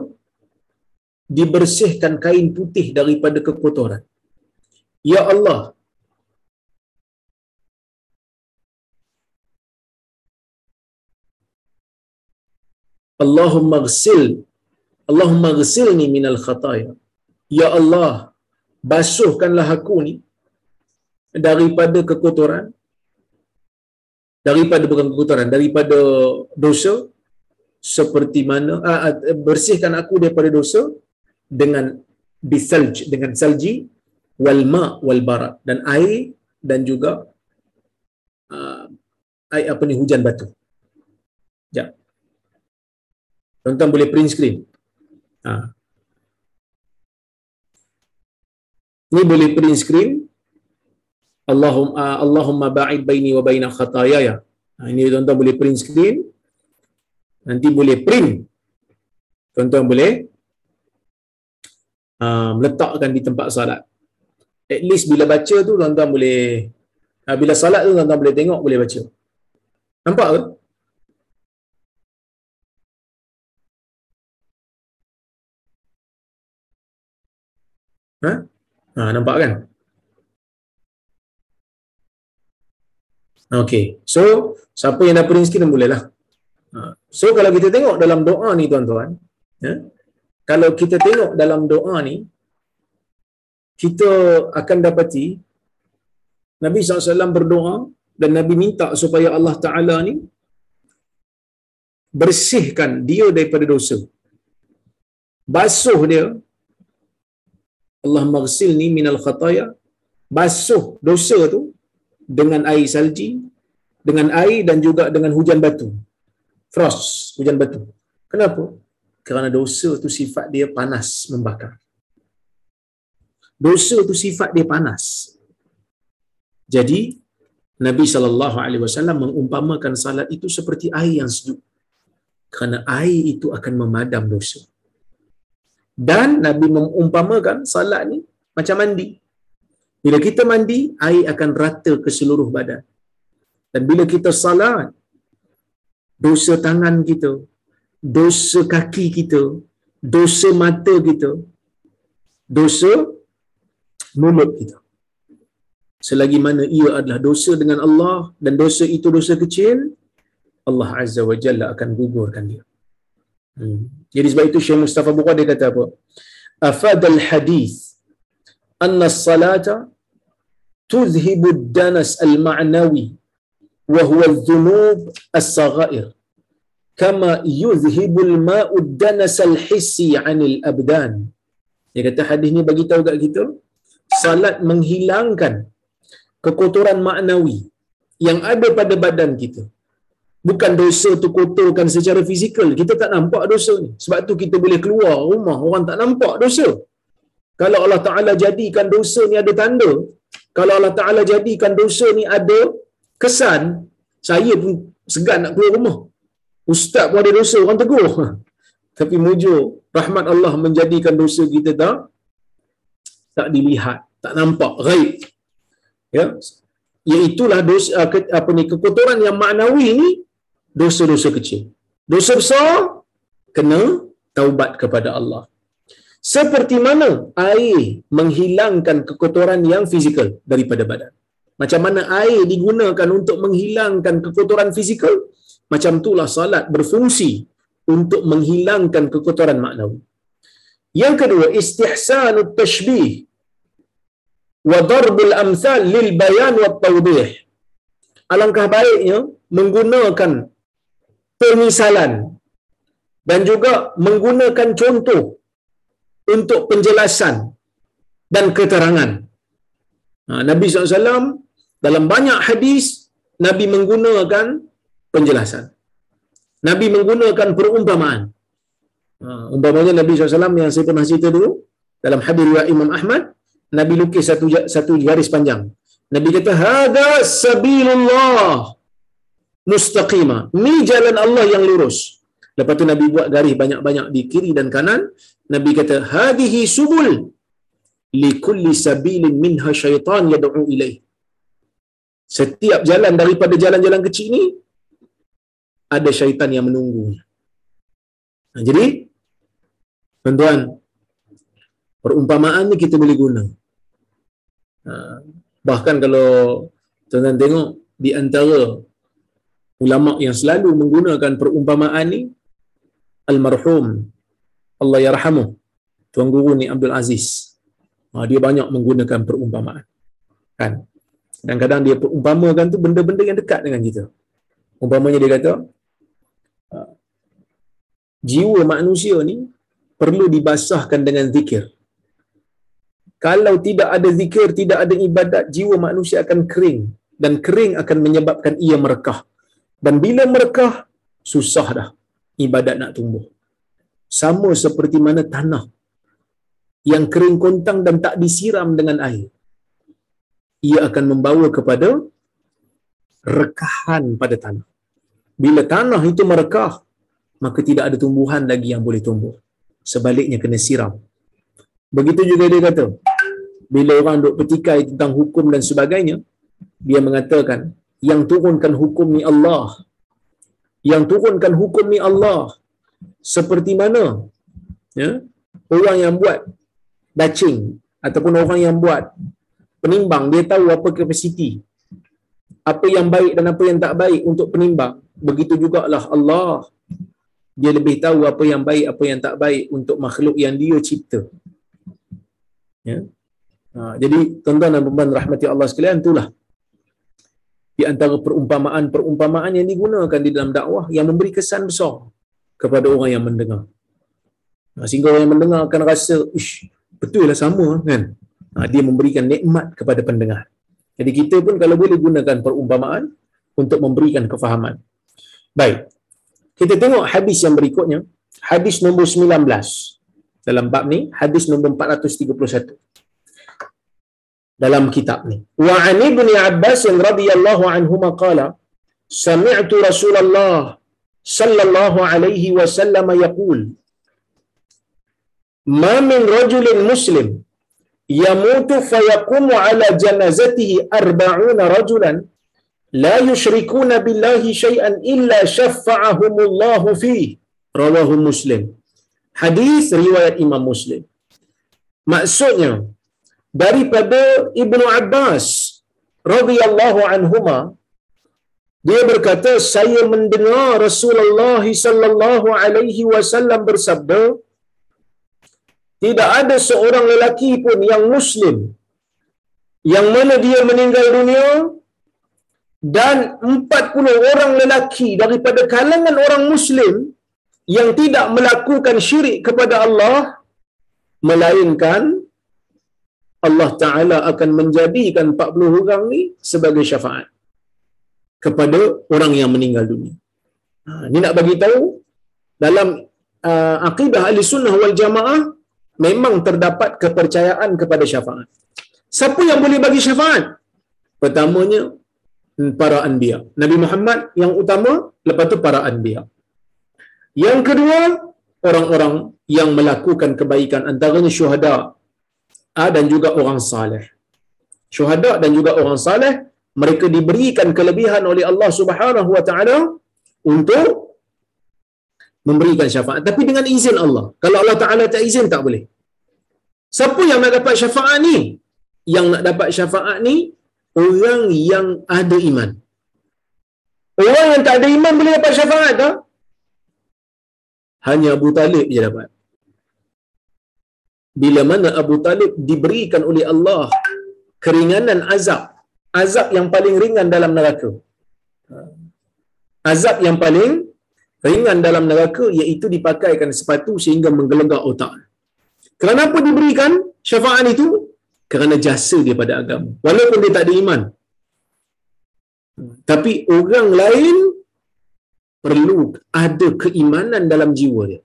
dibersihkan kain putih daripada kekotoran. Ya Allah. Allahumma ghsil Allahumma ghsilni minal khataya. Ya Allah basuhkanlah aku ni daripada kekotoran daripada bukan kekotoran daripada dosa seperti mana uh, bersihkan aku daripada dosa dengan bisalj dengan salji wal ma wal dan air dan juga uh, air apa ni hujan batu. Ya. Tuan-tuan boleh print screen. Ha. Ni boleh print screen Allahumma uh, Allahumma ba'id baini wa baina khataayaya. Ha, ini tuan-tuan boleh print screen. Nanti boleh print. Tuan-tuan boleh uh, letakkan di tempat salat. At least bila baca tu tuan-tuan boleh uh, bila salat tu tuan-tuan boleh tengok boleh baca. Nampak ke? Ha? Ha, nampak kan? Okay. So, siapa yang dah print screen boleh lah. Ha. So, kalau kita tengok dalam doa ni tuan-tuan, ya, kalau kita tengok dalam doa ni, kita akan dapati Nabi SAW berdoa dan Nabi minta supaya Allah Ta'ala ni bersihkan dia daripada dosa. Basuh dia, Allah maghsil ni minal khataya, basuh dosa tu dengan air salji, dengan air dan juga dengan hujan batu. Frost, hujan batu. Kenapa? Kerana dosa tu sifat dia panas membakar. Dosa tu sifat dia panas. Jadi, Nabi sallallahu alaihi wasallam mengumpamakan salat itu seperti air yang sejuk. Kerana air itu akan memadam dosa. Dan Nabi mengumpamakan salat ni macam mandi. Bila kita mandi, air akan rata ke seluruh badan. Dan bila kita salat, dosa tangan kita, dosa kaki kita, dosa mata kita, dosa mulut kita. Selagi mana ia adalah dosa dengan Allah dan dosa itu dosa kecil, Allah Azza wa Jalla akan gugurkan dia. Hmm. Jadi sebab itu Syekh Mustafa Bukhari kata apa? Afadal hadis anna salata wa huwa al-dhunub as-saghair kama yuzhibu al-ma'u danas al-hissi 'anil abdan. Dia kata hadis ni bagi tahu kat kita salat menghilangkan kekotoran maknawi yang ada pada badan kita. Bukan dosa tu kotorkan secara fizikal. Kita tak nampak dosa ni. Sebab tu kita boleh keluar rumah, orang tak nampak dosa. Kalau Allah Ta'ala jadikan dosa ni ada tanda, kalau Allah Ta'ala jadikan dosa ni ada kesan, saya pun segan nak keluar rumah. Ustaz pun ada dosa, orang tegur. Tapi mujur, rahmat Allah menjadikan dosa kita tak tak dilihat, tak nampak, gaib. Ya, iaitulah dosa apa ni kekotoran yang maknawi ni dosa-dosa kecil. Dosa besar kena taubat kepada Allah. Seperti mana air menghilangkan kekotoran yang fizikal daripada badan. Macam mana air digunakan untuk menghilangkan kekotoran fizikal, macam itulah salat berfungsi untuk menghilangkan kekotoran maknawi. Yang kedua, istihsanut tashbih wa darbul amsal lil bayan wa tawdih. Alangkah baiknya menggunakan pemisalan dan juga menggunakan contoh untuk penjelasan dan keterangan. Ha, Nabi SAW dalam banyak hadis Nabi menggunakan penjelasan. Nabi menggunakan perumpamaan. Ha, umpamanya Nabi SAW yang saya pernah cerita dulu dalam hadis riwayat Imam Ahmad, Nabi lukis satu satu garis panjang. Nabi kata, "Hada sabilullah mustaqima." Ni jalan Allah yang lurus. Lepas tu Nabi buat garis banyak-banyak di kiri dan kanan. Nabi kata, "Hadhihi subul li kulli sabilin minha syaitan yad'u ilaih." Setiap jalan daripada jalan-jalan kecil ni ada syaitan yang menunggunya. Nah, jadi, tuan-tuan, perumpamaan ni kita boleh guna. Bahkan kalau tuan-tuan tengok di antara ulama yang selalu menggunakan perumpamaan ni almarhum Allah yarhamu tuan guru ni Abdul Aziz. Ha, dia banyak menggunakan perumpamaan. Kan? Dan kadang dia perumpamakan tu benda-benda yang dekat dengan kita. Umpamanya dia kata ha, jiwa manusia ni perlu dibasahkan dengan zikir. Kalau tidak ada zikir, tidak ada ibadat, jiwa manusia akan kering. Dan kering akan menyebabkan ia merekah. Dan bila merekah, susah dah. Ibadat nak tumbuh. Sama seperti mana tanah yang kering kontang dan tak disiram dengan air. Ia akan membawa kepada rekahan pada tanah. Bila tanah itu merekah, maka tidak ada tumbuhan lagi yang boleh tumbuh. Sebaliknya kena siram. Begitu juga dia kata, bila orang duk petikai tentang hukum dan sebagainya, dia mengatakan, yang turunkan hukum ni Allah. Yang turunkan hukum ni Allah. Seperti mana? Ya? Orang yang buat dacing ataupun orang yang buat penimbang, dia tahu apa kapasiti. Apa yang baik dan apa yang tak baik untuk penimbang. Begitu jugalah Allah. Dia lebih tahu apa yang baik, apa yang tak baik untuk makhluk yang dia cipta. Ya? Ha, jadi tuan-tuan dan puan rahmati Allah sekalian itulah di antara perumpamaan-perumpamaan yang digunakan di dalam dakwah yang memberi kesan besar kepada orang yang mendengar. Ha, sehingga orang yang mendengar akan rasa, ish, betul lah sama kan? Ha, dia memberikan nikmat kepada pendengar. Jadi kita pun kalau boleh gunakan perumpamaan untuk memberikan kefahaman. Baik. Kita tengok hadis yang berikutnya. Hadis nombor 19. Dalam bab ni, hadis nombor 431. dalam kitab ni. Wa an ibn Abbas radhiyallahu anhuma qala sami'tu Rasulullah sallallahu alaihi wasallam yaqul ma min rajulin muslim yamutu fayaqumu ala janazatihi arba'una rajulan la yushrikuna billahi syai'an illa syafa'ahumullahu fi rawahu muslim hadis riwayat imam muslim maksudnya daripada ibnu abbas radhiyallahu anhuma dia berkata saya mendengar Rasulullah sallallahu alaihi wasallam bersabda tidak ada seorang lelaki pun yang muslim yang mana dia meninggal dunia dan 40 orang lelaki daripada kalangan orang muslim yang tidak melakukan syirik kepada Allah melainkan Allah Ta'ala akan menjadikan 40 orang ni sebagai syafaat kepada orang yang meninggal dunia. Ha, ini nak bagi tahu dalam uh, akidah ahli sunnah wal jamaah memang terdapat kepercayaan kepada syafaat. Siapa yang boleh bagi syafaat? Pertamanya para anbiya. Nabi Muhammad yang utama, lepas tu para anbiya. Yang kedua, orang-orang yang melakukan kebaikan antaranya syuhada ah, dan juga orang saleh. Syuhada dan juga orang saleh mereka diberikan kelebihan oleh Allah Subhanahu wa taala untuk memberikan syafaat tapi dengan izin Allah. Kalau Allah Taala tak izin tak boleh. Siapa yang nak dapat syafaat ni? Yang nak dapat syafaat ni orang yang ada iman. Orang yang tak ada iman boleh dapat syafaat tak? Hanya Abu Talib je dapat. Bila mana Abu Talib diberikan oleh Allah keringanan azab. Azab yang paling ringan dalam neraka. Azab yang paling ringan dalam neraka iaitu dipakaikan sepatu sehingga menggelegak otak. Kenapa diberikan syafaat itu? Kerana jasa dia pada agama. Walaupun dia tak ada iman. Tapi orang lain perlu ada keimanan dalam jiwa dia.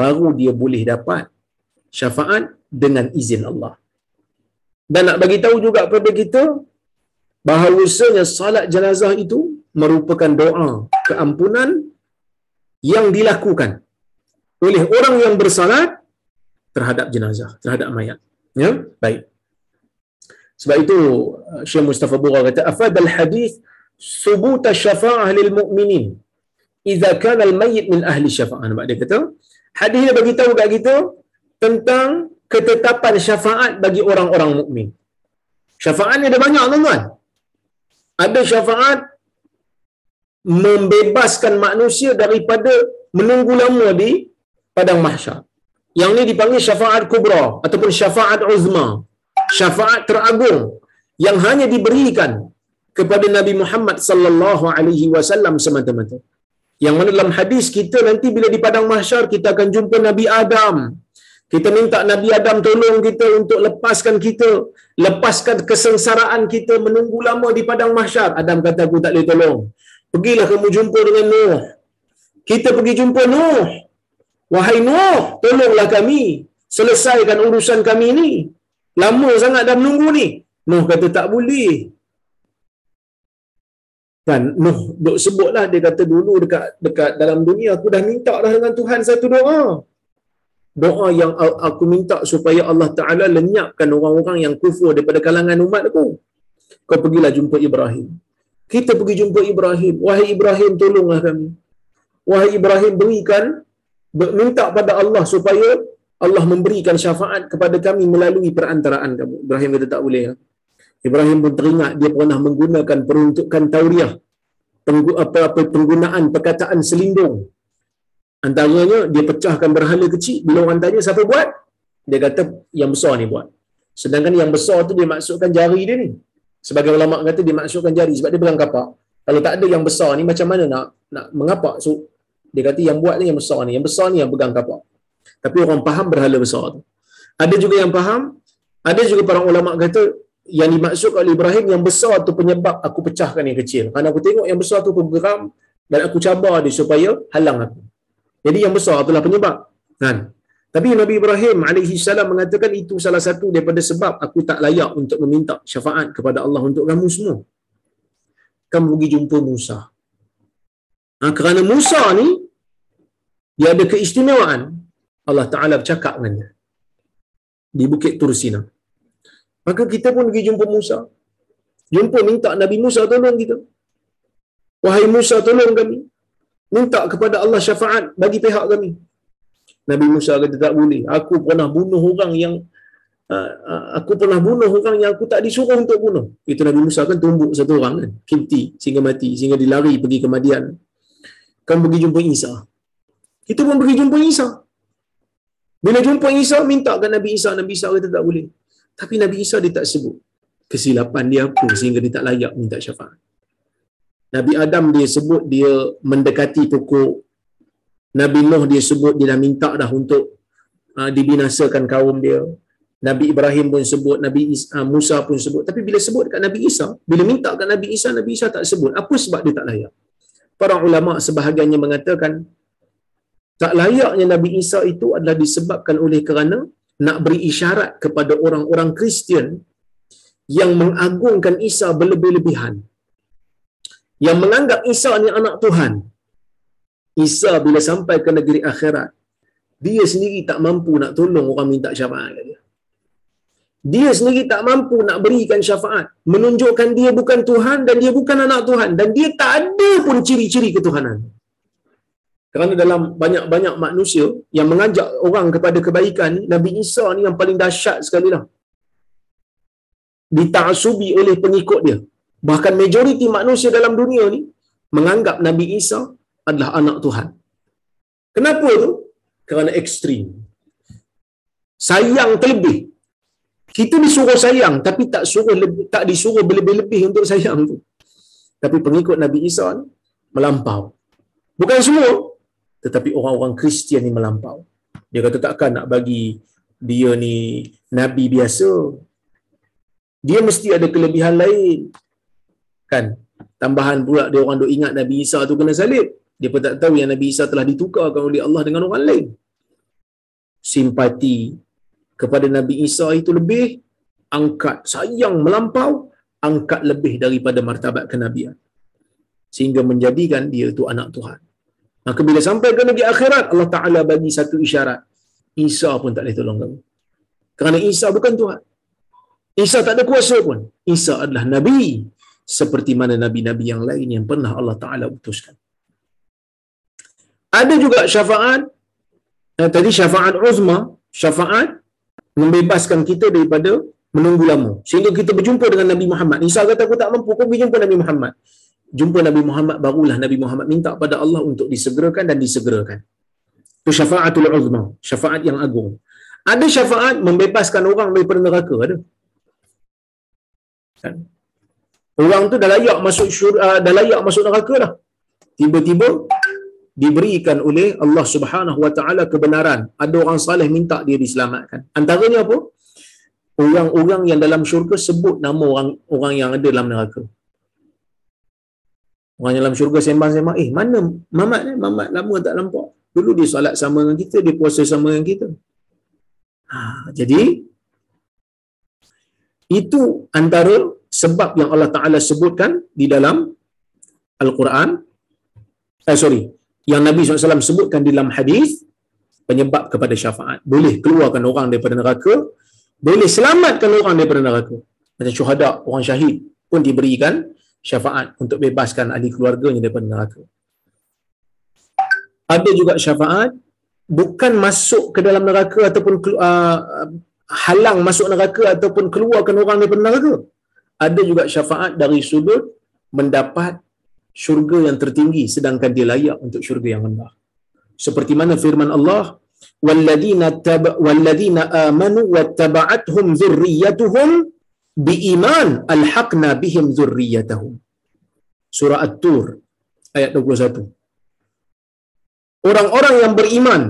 Baru dia boleh dapat syafaat dengan izin Allah. Dan nak bagi tahu juga kepada kita bahawasanya salat jenazah itu merupakan doa keampunan yang dilakukan oleh orang yang bersalat terhadap jenazah, terhadap mayat. Ya, baik. Sebab itu uh, Syekh Mustafa Bura kata afad al hadis subut syafa'ah lil mu'minin idza kana al mayyit min ahli syafa'ah. Nampak dia kata hadis ini bagi tahu kat kita tentang ketetapan syafaat bagi orang-orang mukmin. Syafaat ni ada banyak tuan-tuan. Ada syafaat membebaskan manusia daripada menunggu lama di padang mahsyar. Yang ni dipanggil syafaat kubra ataupun syafaat uzma. Syafaat teragung yang hanya diberikan kepada Nabi Muhammad sallallahu alaihi wasallam semata-mata. Yang mana dalam hadis kita nanti bila di padang mahsyar kita akan jumpa Nabi Adam. Kita minta Nabi Adam tolong kita untuk lepaskan kita, lepaskan kesengsaraan kita menunggu lama di padang mahsyar. Adam kata aku tak boleh tolong. Pergilah kamu jumpa dengan Nuh. Kita pergi jumpa Nuh. Wahai Nuh, tolonglah kami. Selesaikan urusan kami ni. Lama sangat dah menunggu ni. Nuh kata tak boleh. Kan Nuh duk sebutlah dia kata dulu dekat dekat dalam dunia aku dah minta dah dengan Tuhan satu doa. Doa yang aku minta supaya Allah Taala lenyapkan orang-orang yang kufur daripada kalangan umat aku. Kau pergilah jumpa Ibrahim. Kita pergi jumpa Ibrahim. Wahai Ibrahim tolonglah kami. Wahai Ibrahim berikan minta pada Allah supaya Allah memberikan syafaat kepada kami melalui perantaraan kamu. Ibrahim kata tak boleh. Ibrahim pun teringat dia pernah menggunakan peruntukan tauriah. Apa, apa penggunaan perkataan selindung. Antaranya dia pecahkan berhala kecil. Bila orang tanya siapa buat? Dia kata yang besar ni buat. Sedangkan yang besar tu dia maksudkan jari dia ni. Sebagai ulama kata dia maksudkan jari sebab dia pegang kapak. Kalau tak ada yang besar ni macam mana nak nak mengapak? So dia kata yang buat ni yang besar ni, yang besar ni yang pegang kapak. Tapi orang faham berhala besar tu. Ada juga yang faham, ada juga para ulama kata yang dimaksud oleh Ibrahim yang besar tu penyebab aku pecahkan yang kecil. Kerana aku tengok yang besar tu bergeram dan aku cabar dia supaya halang aku. Jadi yang besar itulah penyebab. Kan? Tapi Nabi Ibrahim alaihi salam mengatakan itu salah satu daripada sebab aku tak layak untuk meminta syafaat kepada Allah untuk kamu semua. Kamu pergi jumpa Musa. Ha, kerana Musa ni dia ada keistimewaan. Allah Taala bercakap dengan dia di Bukit Tursina. Maka kita pun pergi jumpa Musa. Jumpa minta Nabi Musa tolong kita. Wahai Musa tolong kami. Minta kepada Allah syafaat bagi pihak kami. Nabi Musa kata tak boleh. Aku pernah bunuh orang yang uh, uh, aku pernah bunuh orang yang aku tak disuruh untuk bunuh. Itu Nabi Musa kan tumbuk satu orang kan. Kipti sehingga mati. Sehingga dilari pergi ke Madian. Kan pergi jumpa Isa. Kita pun pergi jumpa Isa. Bila jumpa Isa, minta ke Nabi Isa. Nabi Isa kata tak boleh. Tapi Nabi Isa dia tak sebut. Kesilapan dia apa sehingga dia tak layak minta syafaat. Nabi Adam dia sebut dia mendekati pokok. Nabi Nuh dia sebut dia dah minta dah untuk uh, dibinasakan kaum dia. Nabi Ibrahim pun sebut, Nabi Isa, uh, Musa pun sebut. Tapi bila sebut dekat Nabi Isa, bila minta kat Nabi Isa, Nabi Isa tak sebut. Apa sebab dia tak layak? Para ulama sebahagiannya mengatakan tak layaknya Nabi Isa itu adalah disebabkan oleh kerana nak beri isyarat kepada orang-orang Kristian yang mengagungkan Isa berlebih-lebihan. Yang menganggap Isa ni anak Tuhan. Isa bila sampai ke negeri akhirat, dia sendiri tak mampu nak tolong orang minta syafaat dia. Dia sendiri tak mampu nak berikan syafaat. Menunjukkan dia bukan Tuhan dan dia bukan anak Tuhan. Dan dia tak ada pun ciri-ciri ketuhanan. Kerana dalam banyak-banyak manusia yang mengajak orang kepada kebaikan Nabi Isa ni yang paling dahsyat sekali lah. Dita'asubi oleh pengikut dia. Bahkan majoriti manusia dalam dunia ni menganggap Nabi Isa adalah anak Tuhan. Kenapa tu? Kerana ekstrim. Sayang terlebih. Kita disuruh sayang tapi tak suruh lebih, tak disuruh berlebih-lebih untuk sayang tu. Tapi pengikut Nabi Isa ni melampau. Bukan semua, tetapi orang-orang Kristian ni melampau. Dia kata takkan nak bagi dia ni nabi biasa. Dia mesti ada kelebihan lain. Kan? Tambahan pula dia orang duk ingat Nabi Isa tu kena salib. Dia pun tak tahu yang Nabi Isa telah ditukarkan oleh Allah dengan orang lain. Simpati kepada Nabi Isa itu lebih angkat sayang melampau angkat lebih daripada martabat kenabian sehingga menjadikan dia itu anak Tuhan Maka bila sampai ke negeri akhirat, Allah Ta'ala bagi satu isyarat. Isa pun tak boleh tolong kamu. Kerana Isa bukan Tuhan. Isa tak ada kuasa pun. Isa adalah Nabi. Seperti mana Nabi-Nabi yang lain yang pernah Allah Ta'ala utuskan. Ada juga syafaat. Eh, tadi syafaat uzma. Syafaat membebaskan kita daripada menunggu lama. Sehingga kita berjumpa dengan Nabi Muhammad. Isa kata aku tak mampu. Kau pergi jumpa Nabi Muhammad jumpa Nabi Muhammad barulah Nabi Muhammad minta pada Allah untuk disegerakan dan disegerakan. Itu syafaatul uzma, syafaat yang agung. Ada syafaat membebaskan orang daripada neraka ada. Kan? Orang tu dah layak masuk syurga, uh, dah layak masuk neraka dah. Tiba-tiba diberikan oleh Allah Subhanahu Wa Taala kebenaran. Ada orang saleh minta dia diselamatkan. Antaranya apa? Orang-orang yang dalam syurga sebut nama orang orang yang ada dalam neraka. Orang dalam syurga sembang-sembang, eh mana Mamat ni? Mamat lama tak nampak. Dulu dia solat sama dengan kita, dia puasa sama dengan kita. Ha, jadi, itu antara sebab yang Allah Ta'ala sebutkan di dalam Al-Quran. Eh, sorry. Yang Nabi SAW sebutkan di dalam hadis penyebab kepada syafaat. Boleh keluarkan orang daripada neraka, boleh selamatkan orang daripada neraka. Macam syuhada, orang syahid pun diberikan syafaat untuk bebaskan ahli keluarganya daripada neraka. Ada juga syafaat bukan masuk ke dalam neraka ataupun uh, halang masuk neraka ataupun keluarkan orang daripada neraka. Ada juga syafaat dari sudut mendapat syurga yang tertinggi sedangkan dia layak untuk syurga yang rendah. Seperti mana firman Allah, "Walladzina tab walladzina amanu wattaba'athum dzurriyyatuhum biiman alhaqna bihim zurriyatahum. Surah at-tur ayat 21 orang-orang yang beriman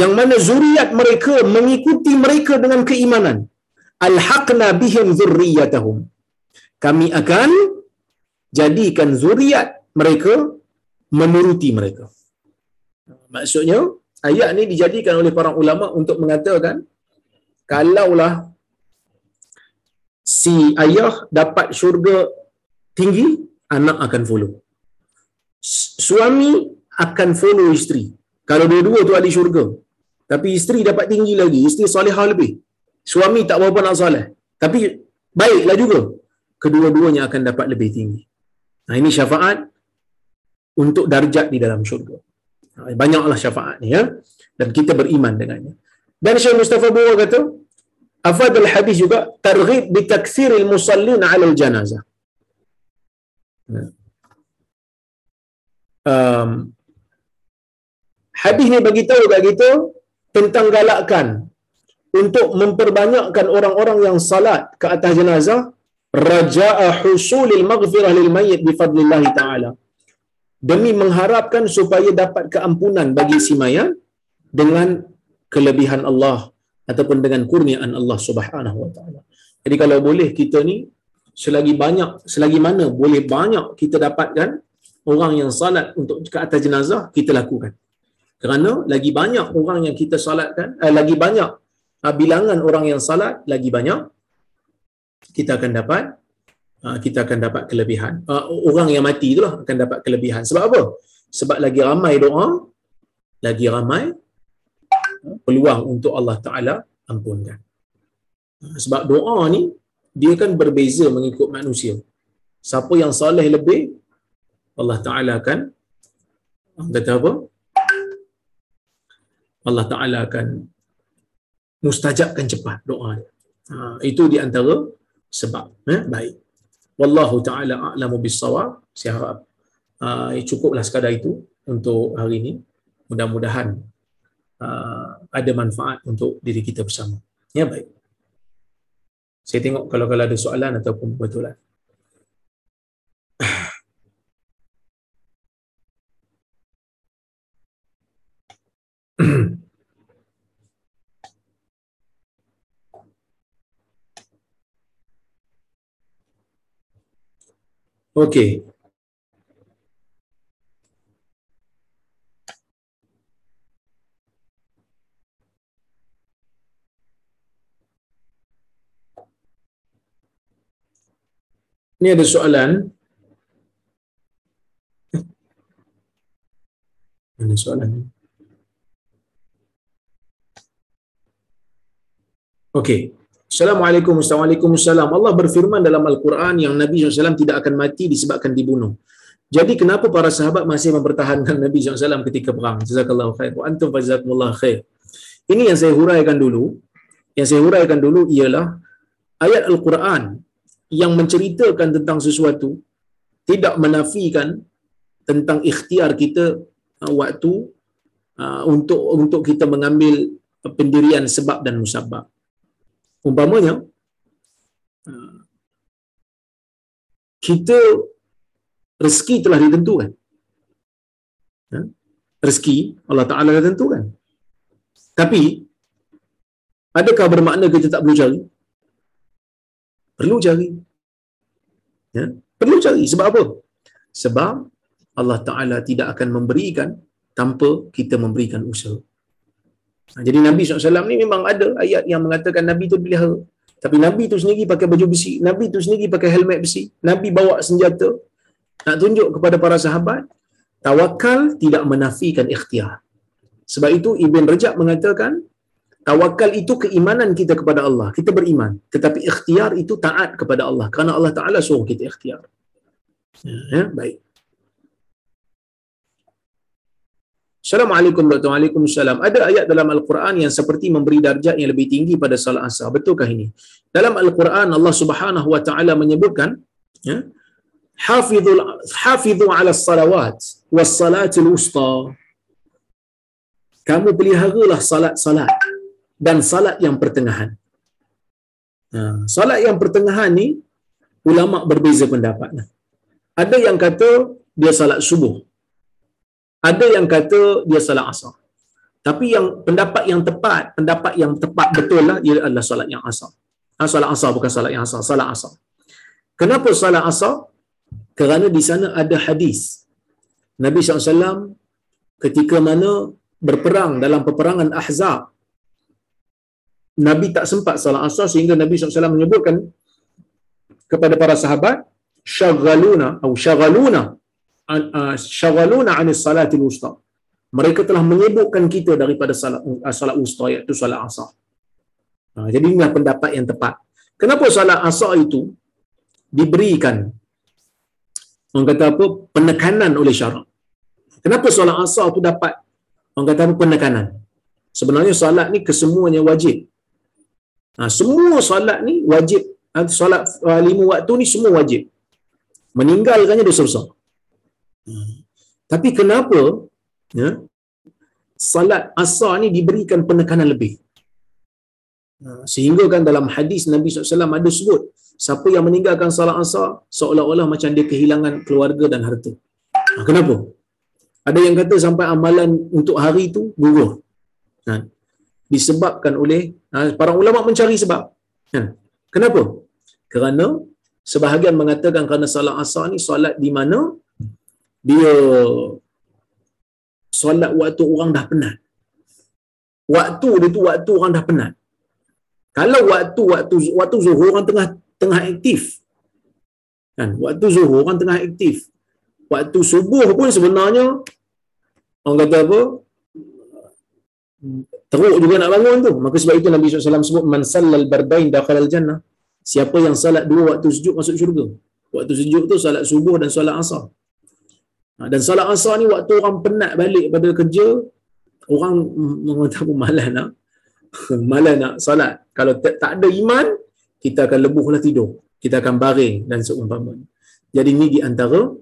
yang mana zuriat mereka mengikuti mereka dengan keimanan alhaqna bihim zurriyatahum kami akan jadikan zuriat mereka menuruti mereka. Maksudnya ayat ni dijadikan oleh para ulama untuk mengatakan kalaulah si ayah dapat syurga tinggi anak akan follow. Suami akan follow isteri. Kalau dua-dua tu ahli syurga tapi isteri dapat tinggi lagi isteri solehah lebih suami tak berapa nak soleh. Tapi baiklah juga kedua-duanya akan dapat lebih tinggi. Nah ini syafaat untuk darjat di dalam syurga. Banyaklah syafaat ni ya. Dan kita beriman dengannya. Dan Syekh Mustafa Buwa kata afadul hadis juga targhib bi musallin ala al janazah um, hadis ni bagi tahu kat kita tentang galakkan untuk memperbanyakkan orang-orang yang salat ke atas jenazah raja'a husulil maghfirah lil mayyit bi fadlillah taala demi mengharapkan supaya dapat keampunan bagi si mayat dengan kelebihan Allah ataupun dengan kurniaan Allah Subhanahu wa taala. Jadi kalau boleh kita ni selagi banyak selagi mana boleh banyak kita dapatkan orang yang salat untuk ke atas jenazah kita lakukan. Kerana lagi banyak orang yang kita salatkan, eh, lagi banyak uh, bilangan orang yang salat, lagi banyak kita akan dapat Ah, kita akan dapat kelebihan. Uh, orang yang mati itulah akan dapat kelebihan. Sebab apa? Sebab lagi ramai doa, lagi ramai uh, peluang untuk Allah Ta'ala ampunkan. Uh, sebab doa ni, dia kan berbeza mengikut manusia. Siapa yang salih lebih, Allah Ta'ala akan kata apa? Allah Ta'ala akan mustajabkan cepat doa. Uh, itu di antara sebab. Eh? Baik. Wallahu ta'ala a'lamu bisawab. Saya harap uh, cukuplah sekadar itu untuk hari ini. Mudah-mudahan uh, ada manfaat untuk diri kita bersama. Ya baik. Saya tengok kalau kalau ada soalan ataupun betulan. Okey. Ini ada soalan. Mana soalan? Okey. Assalamualaikum Assalamualaikum Allah berfirman dalam Al-Quran yang Nabi SAW tidak akan mati disebabkan dibunuh. Jadi kenapa para sahabat masih mempertahankan Nabi SAW ketika perang? Jazakallahu khair. Wa antum fajazakumullah khair. Ini yang saya huraikan dulu. Yang saya huraikan dulu ialah ayat Al-Quran yang menceritakan tentang sesuatu tidak menafikan tentang ikhtiar kita uh, waktu uh, untuk untuk kita mengambil pendirian sebab dan musabab umpamanya kita rezeki telah ditentukan. Ya? rezeki Allah Ta'ala dah tentukan. Tapi adakah bermakna kita tak perlu cari? Perlu cari. Ya? perlu cari. Sebab apa? Sebab Allah Ta'ala tidak akan memberikan tanpa kita memberikan usaha. Ha, jadi Nabi SAW ni memang ada ayat yang mengatakan Nabi tu pelihara. Tapi Nabi tu sendiri pakai baju besi. Nabi tu sendiri pakai helmet besi. Nabi bawa senjata. Nak tunjuk kepada para sahabat. Tawakal tidak menafikan ikhtiar. Sebab itu Ibn Rajab mengatakan, tawakal itu keimanan kita kepada Allah. Kita beriman. Tetapi ikhtiar itu taat kepada Allah. Kerana Allah Ta'ala suruh kita ikhtiar. Ya, ya baik. Assalamualaikum warahmatullahi wabarakatuh. Ada ayat dalam Al-Quran yang seperti memberi darjat yang lebih tinggi pada salat asar. Betulkah ini? Dalam Al-Quran Allah Subhanahu wa taala menyebutkan ya, hafizul hafizu ala salawat was salatil wusta. Kamu peliharalah salat-salat dan salat yang pertengahan. Ha, salat yang pertengahan ni ulama berbeza pendapat. Ada yang kata dia salat subuh ada yang kata dia salat asar. Tapi yang pendapat yang tepat, pendapat yang tepat betul lah ia adalah salat yang asar. Ha, salat asar bukan salat yang asar, salat asar. Kenapa salat asar? Kerana di sana ada hadis. Nabi SAW ketika mana berperang dalam peperangan Ahzab Nabi tak sempat salat asar sehingga Nabi SAW menyebutkan kepada para sahabat syagaluna atau syagaluna syagaluna anis salatil wusta. Mereka telah menyebutkan kita daripada salat uh, salat wusta iaitu salat asar. Ha, jadi inilah pendapat yang tepat. Kenapa salat asar itu diberikan? Orang kata apa? Penekanan oleh syarak. Kenapa solat asar tu dapat? Orang kata apa? Penekanan. Sebenarnya solat ni kesemuanya wajib. Ha, semua solat ni wajib. Ha, solat uh, lima waktu ni semua wajib. Meninggalkannya dosa besar tapi kenapa ya, salat asar ni diberikan penekanan lebih ha, sehingga kan dalam hadis Nabi SAW ada sebut siapa yang meninggalkan salat asar seolah-olah macam dia kehilangan keluarga dan harta. Ha, kenapa? Ada yang kata sampai amalan untuk hari itu gugur. Ha, disebabkan oleh ha, para ulama mencari sebab. Ha, kenapa? Kerana sebahagian mengatakan kerana salat asar ni solat di mana dia solat waktu orang dah penat. Waktu dia tu waktu orang dah penat. Kalau waktu waktu waktu zuhur orang tengah tengah aktif. Kan? Waktu zuhur orang tengah aktif. Waktu subuh pun sebenarnya orang kata apa? Teruk juga nak bangun tu. Maka sebab itu Nabi SAW sebut man sallal bardain dakhal al jannah. Siapa yang salat dua waktu sujud masuk syurga. Waktu sujud tu salat subuh dan salat asar. Ha, dan salat asar ni waktu orang penat balik pada kerja, orang mengatakan malas nak malas nak salat. Kalau tak, tak ada iman, kita akan lebuhlah tidur. Kita akan baring dan seumpamanya. Jadi ini di antara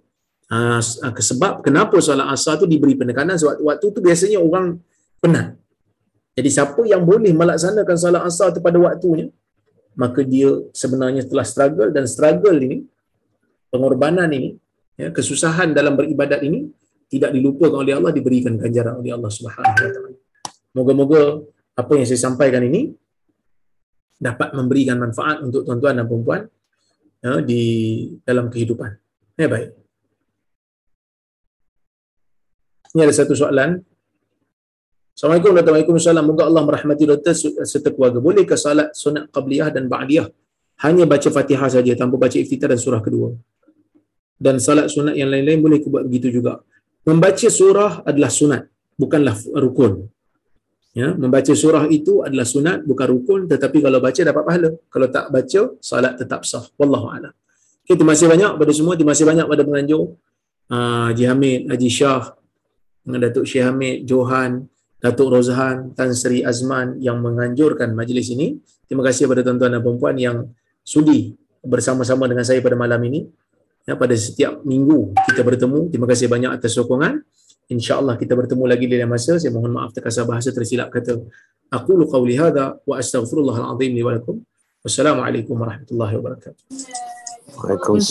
uh, sebab kenapa solat asar tu diberi penekanan sebab waktu tu biasanya orang penat. Jadi siapa yang boleh melaksanakan solat asar tu pada waktunya, maka dia sebenarnya telah struggle dan struggle ini, pengorbanan ini, ya, kesusahan dalam beribadat ini, tidak dilupakan oleh Allah, diberikan ganjaran oleh Allah Subhanahu Wa Taala. Moga-moga apa yang saya sampaikan ini dapat memberikan manfaat untuk tuan-tuan dan puan ya, di dalam kehidupan. Ya baik. Ini ada satu soalan. Assalamualaikum warahmatullahi wabarakatuh. Moga Allah merahmati doktor serta keluarga. Bolehkah salat sunat qabliyah dan ba'diyah hanya baca Fatihah saja tanpa baca iftitah dan surah kedua? Dan salat sunat yang lain-lain boleh buat begitu juga. Membaca surah adalah sunat, bukanlah rukun. Ya, membaca surah itu adalah sunat bukan rukun tetapi kalau baca dapat pahala. Kalau tak baca salat tetap sah. Wallahu a'lam. Okay, terima kasih banyak pada semua, terima kasih banyak pada penganjur. Uh, Haji Hamid, Haji Shah, Datuk Syekh Hamid, Johan, Datuk Rozhan, Tan Sri Azman yang menganjurkan majlis ini. Terima kasih kepada tuan-tuan dan puan yang sudi bersama-sama dengan saya pada malam ini. Ya, pada setiap minggu kita bertemu. Terima kasih banyak atas sokongan. Insyaallah kita bertemu lagi di lain masa. Saya mohon maaf terkasar bahasa tersilap kata aku lu qauli hadha wa astaghfirullahal azim li wassalamualaikum warahmatullahi wabarakatuh. Waalaikumsalam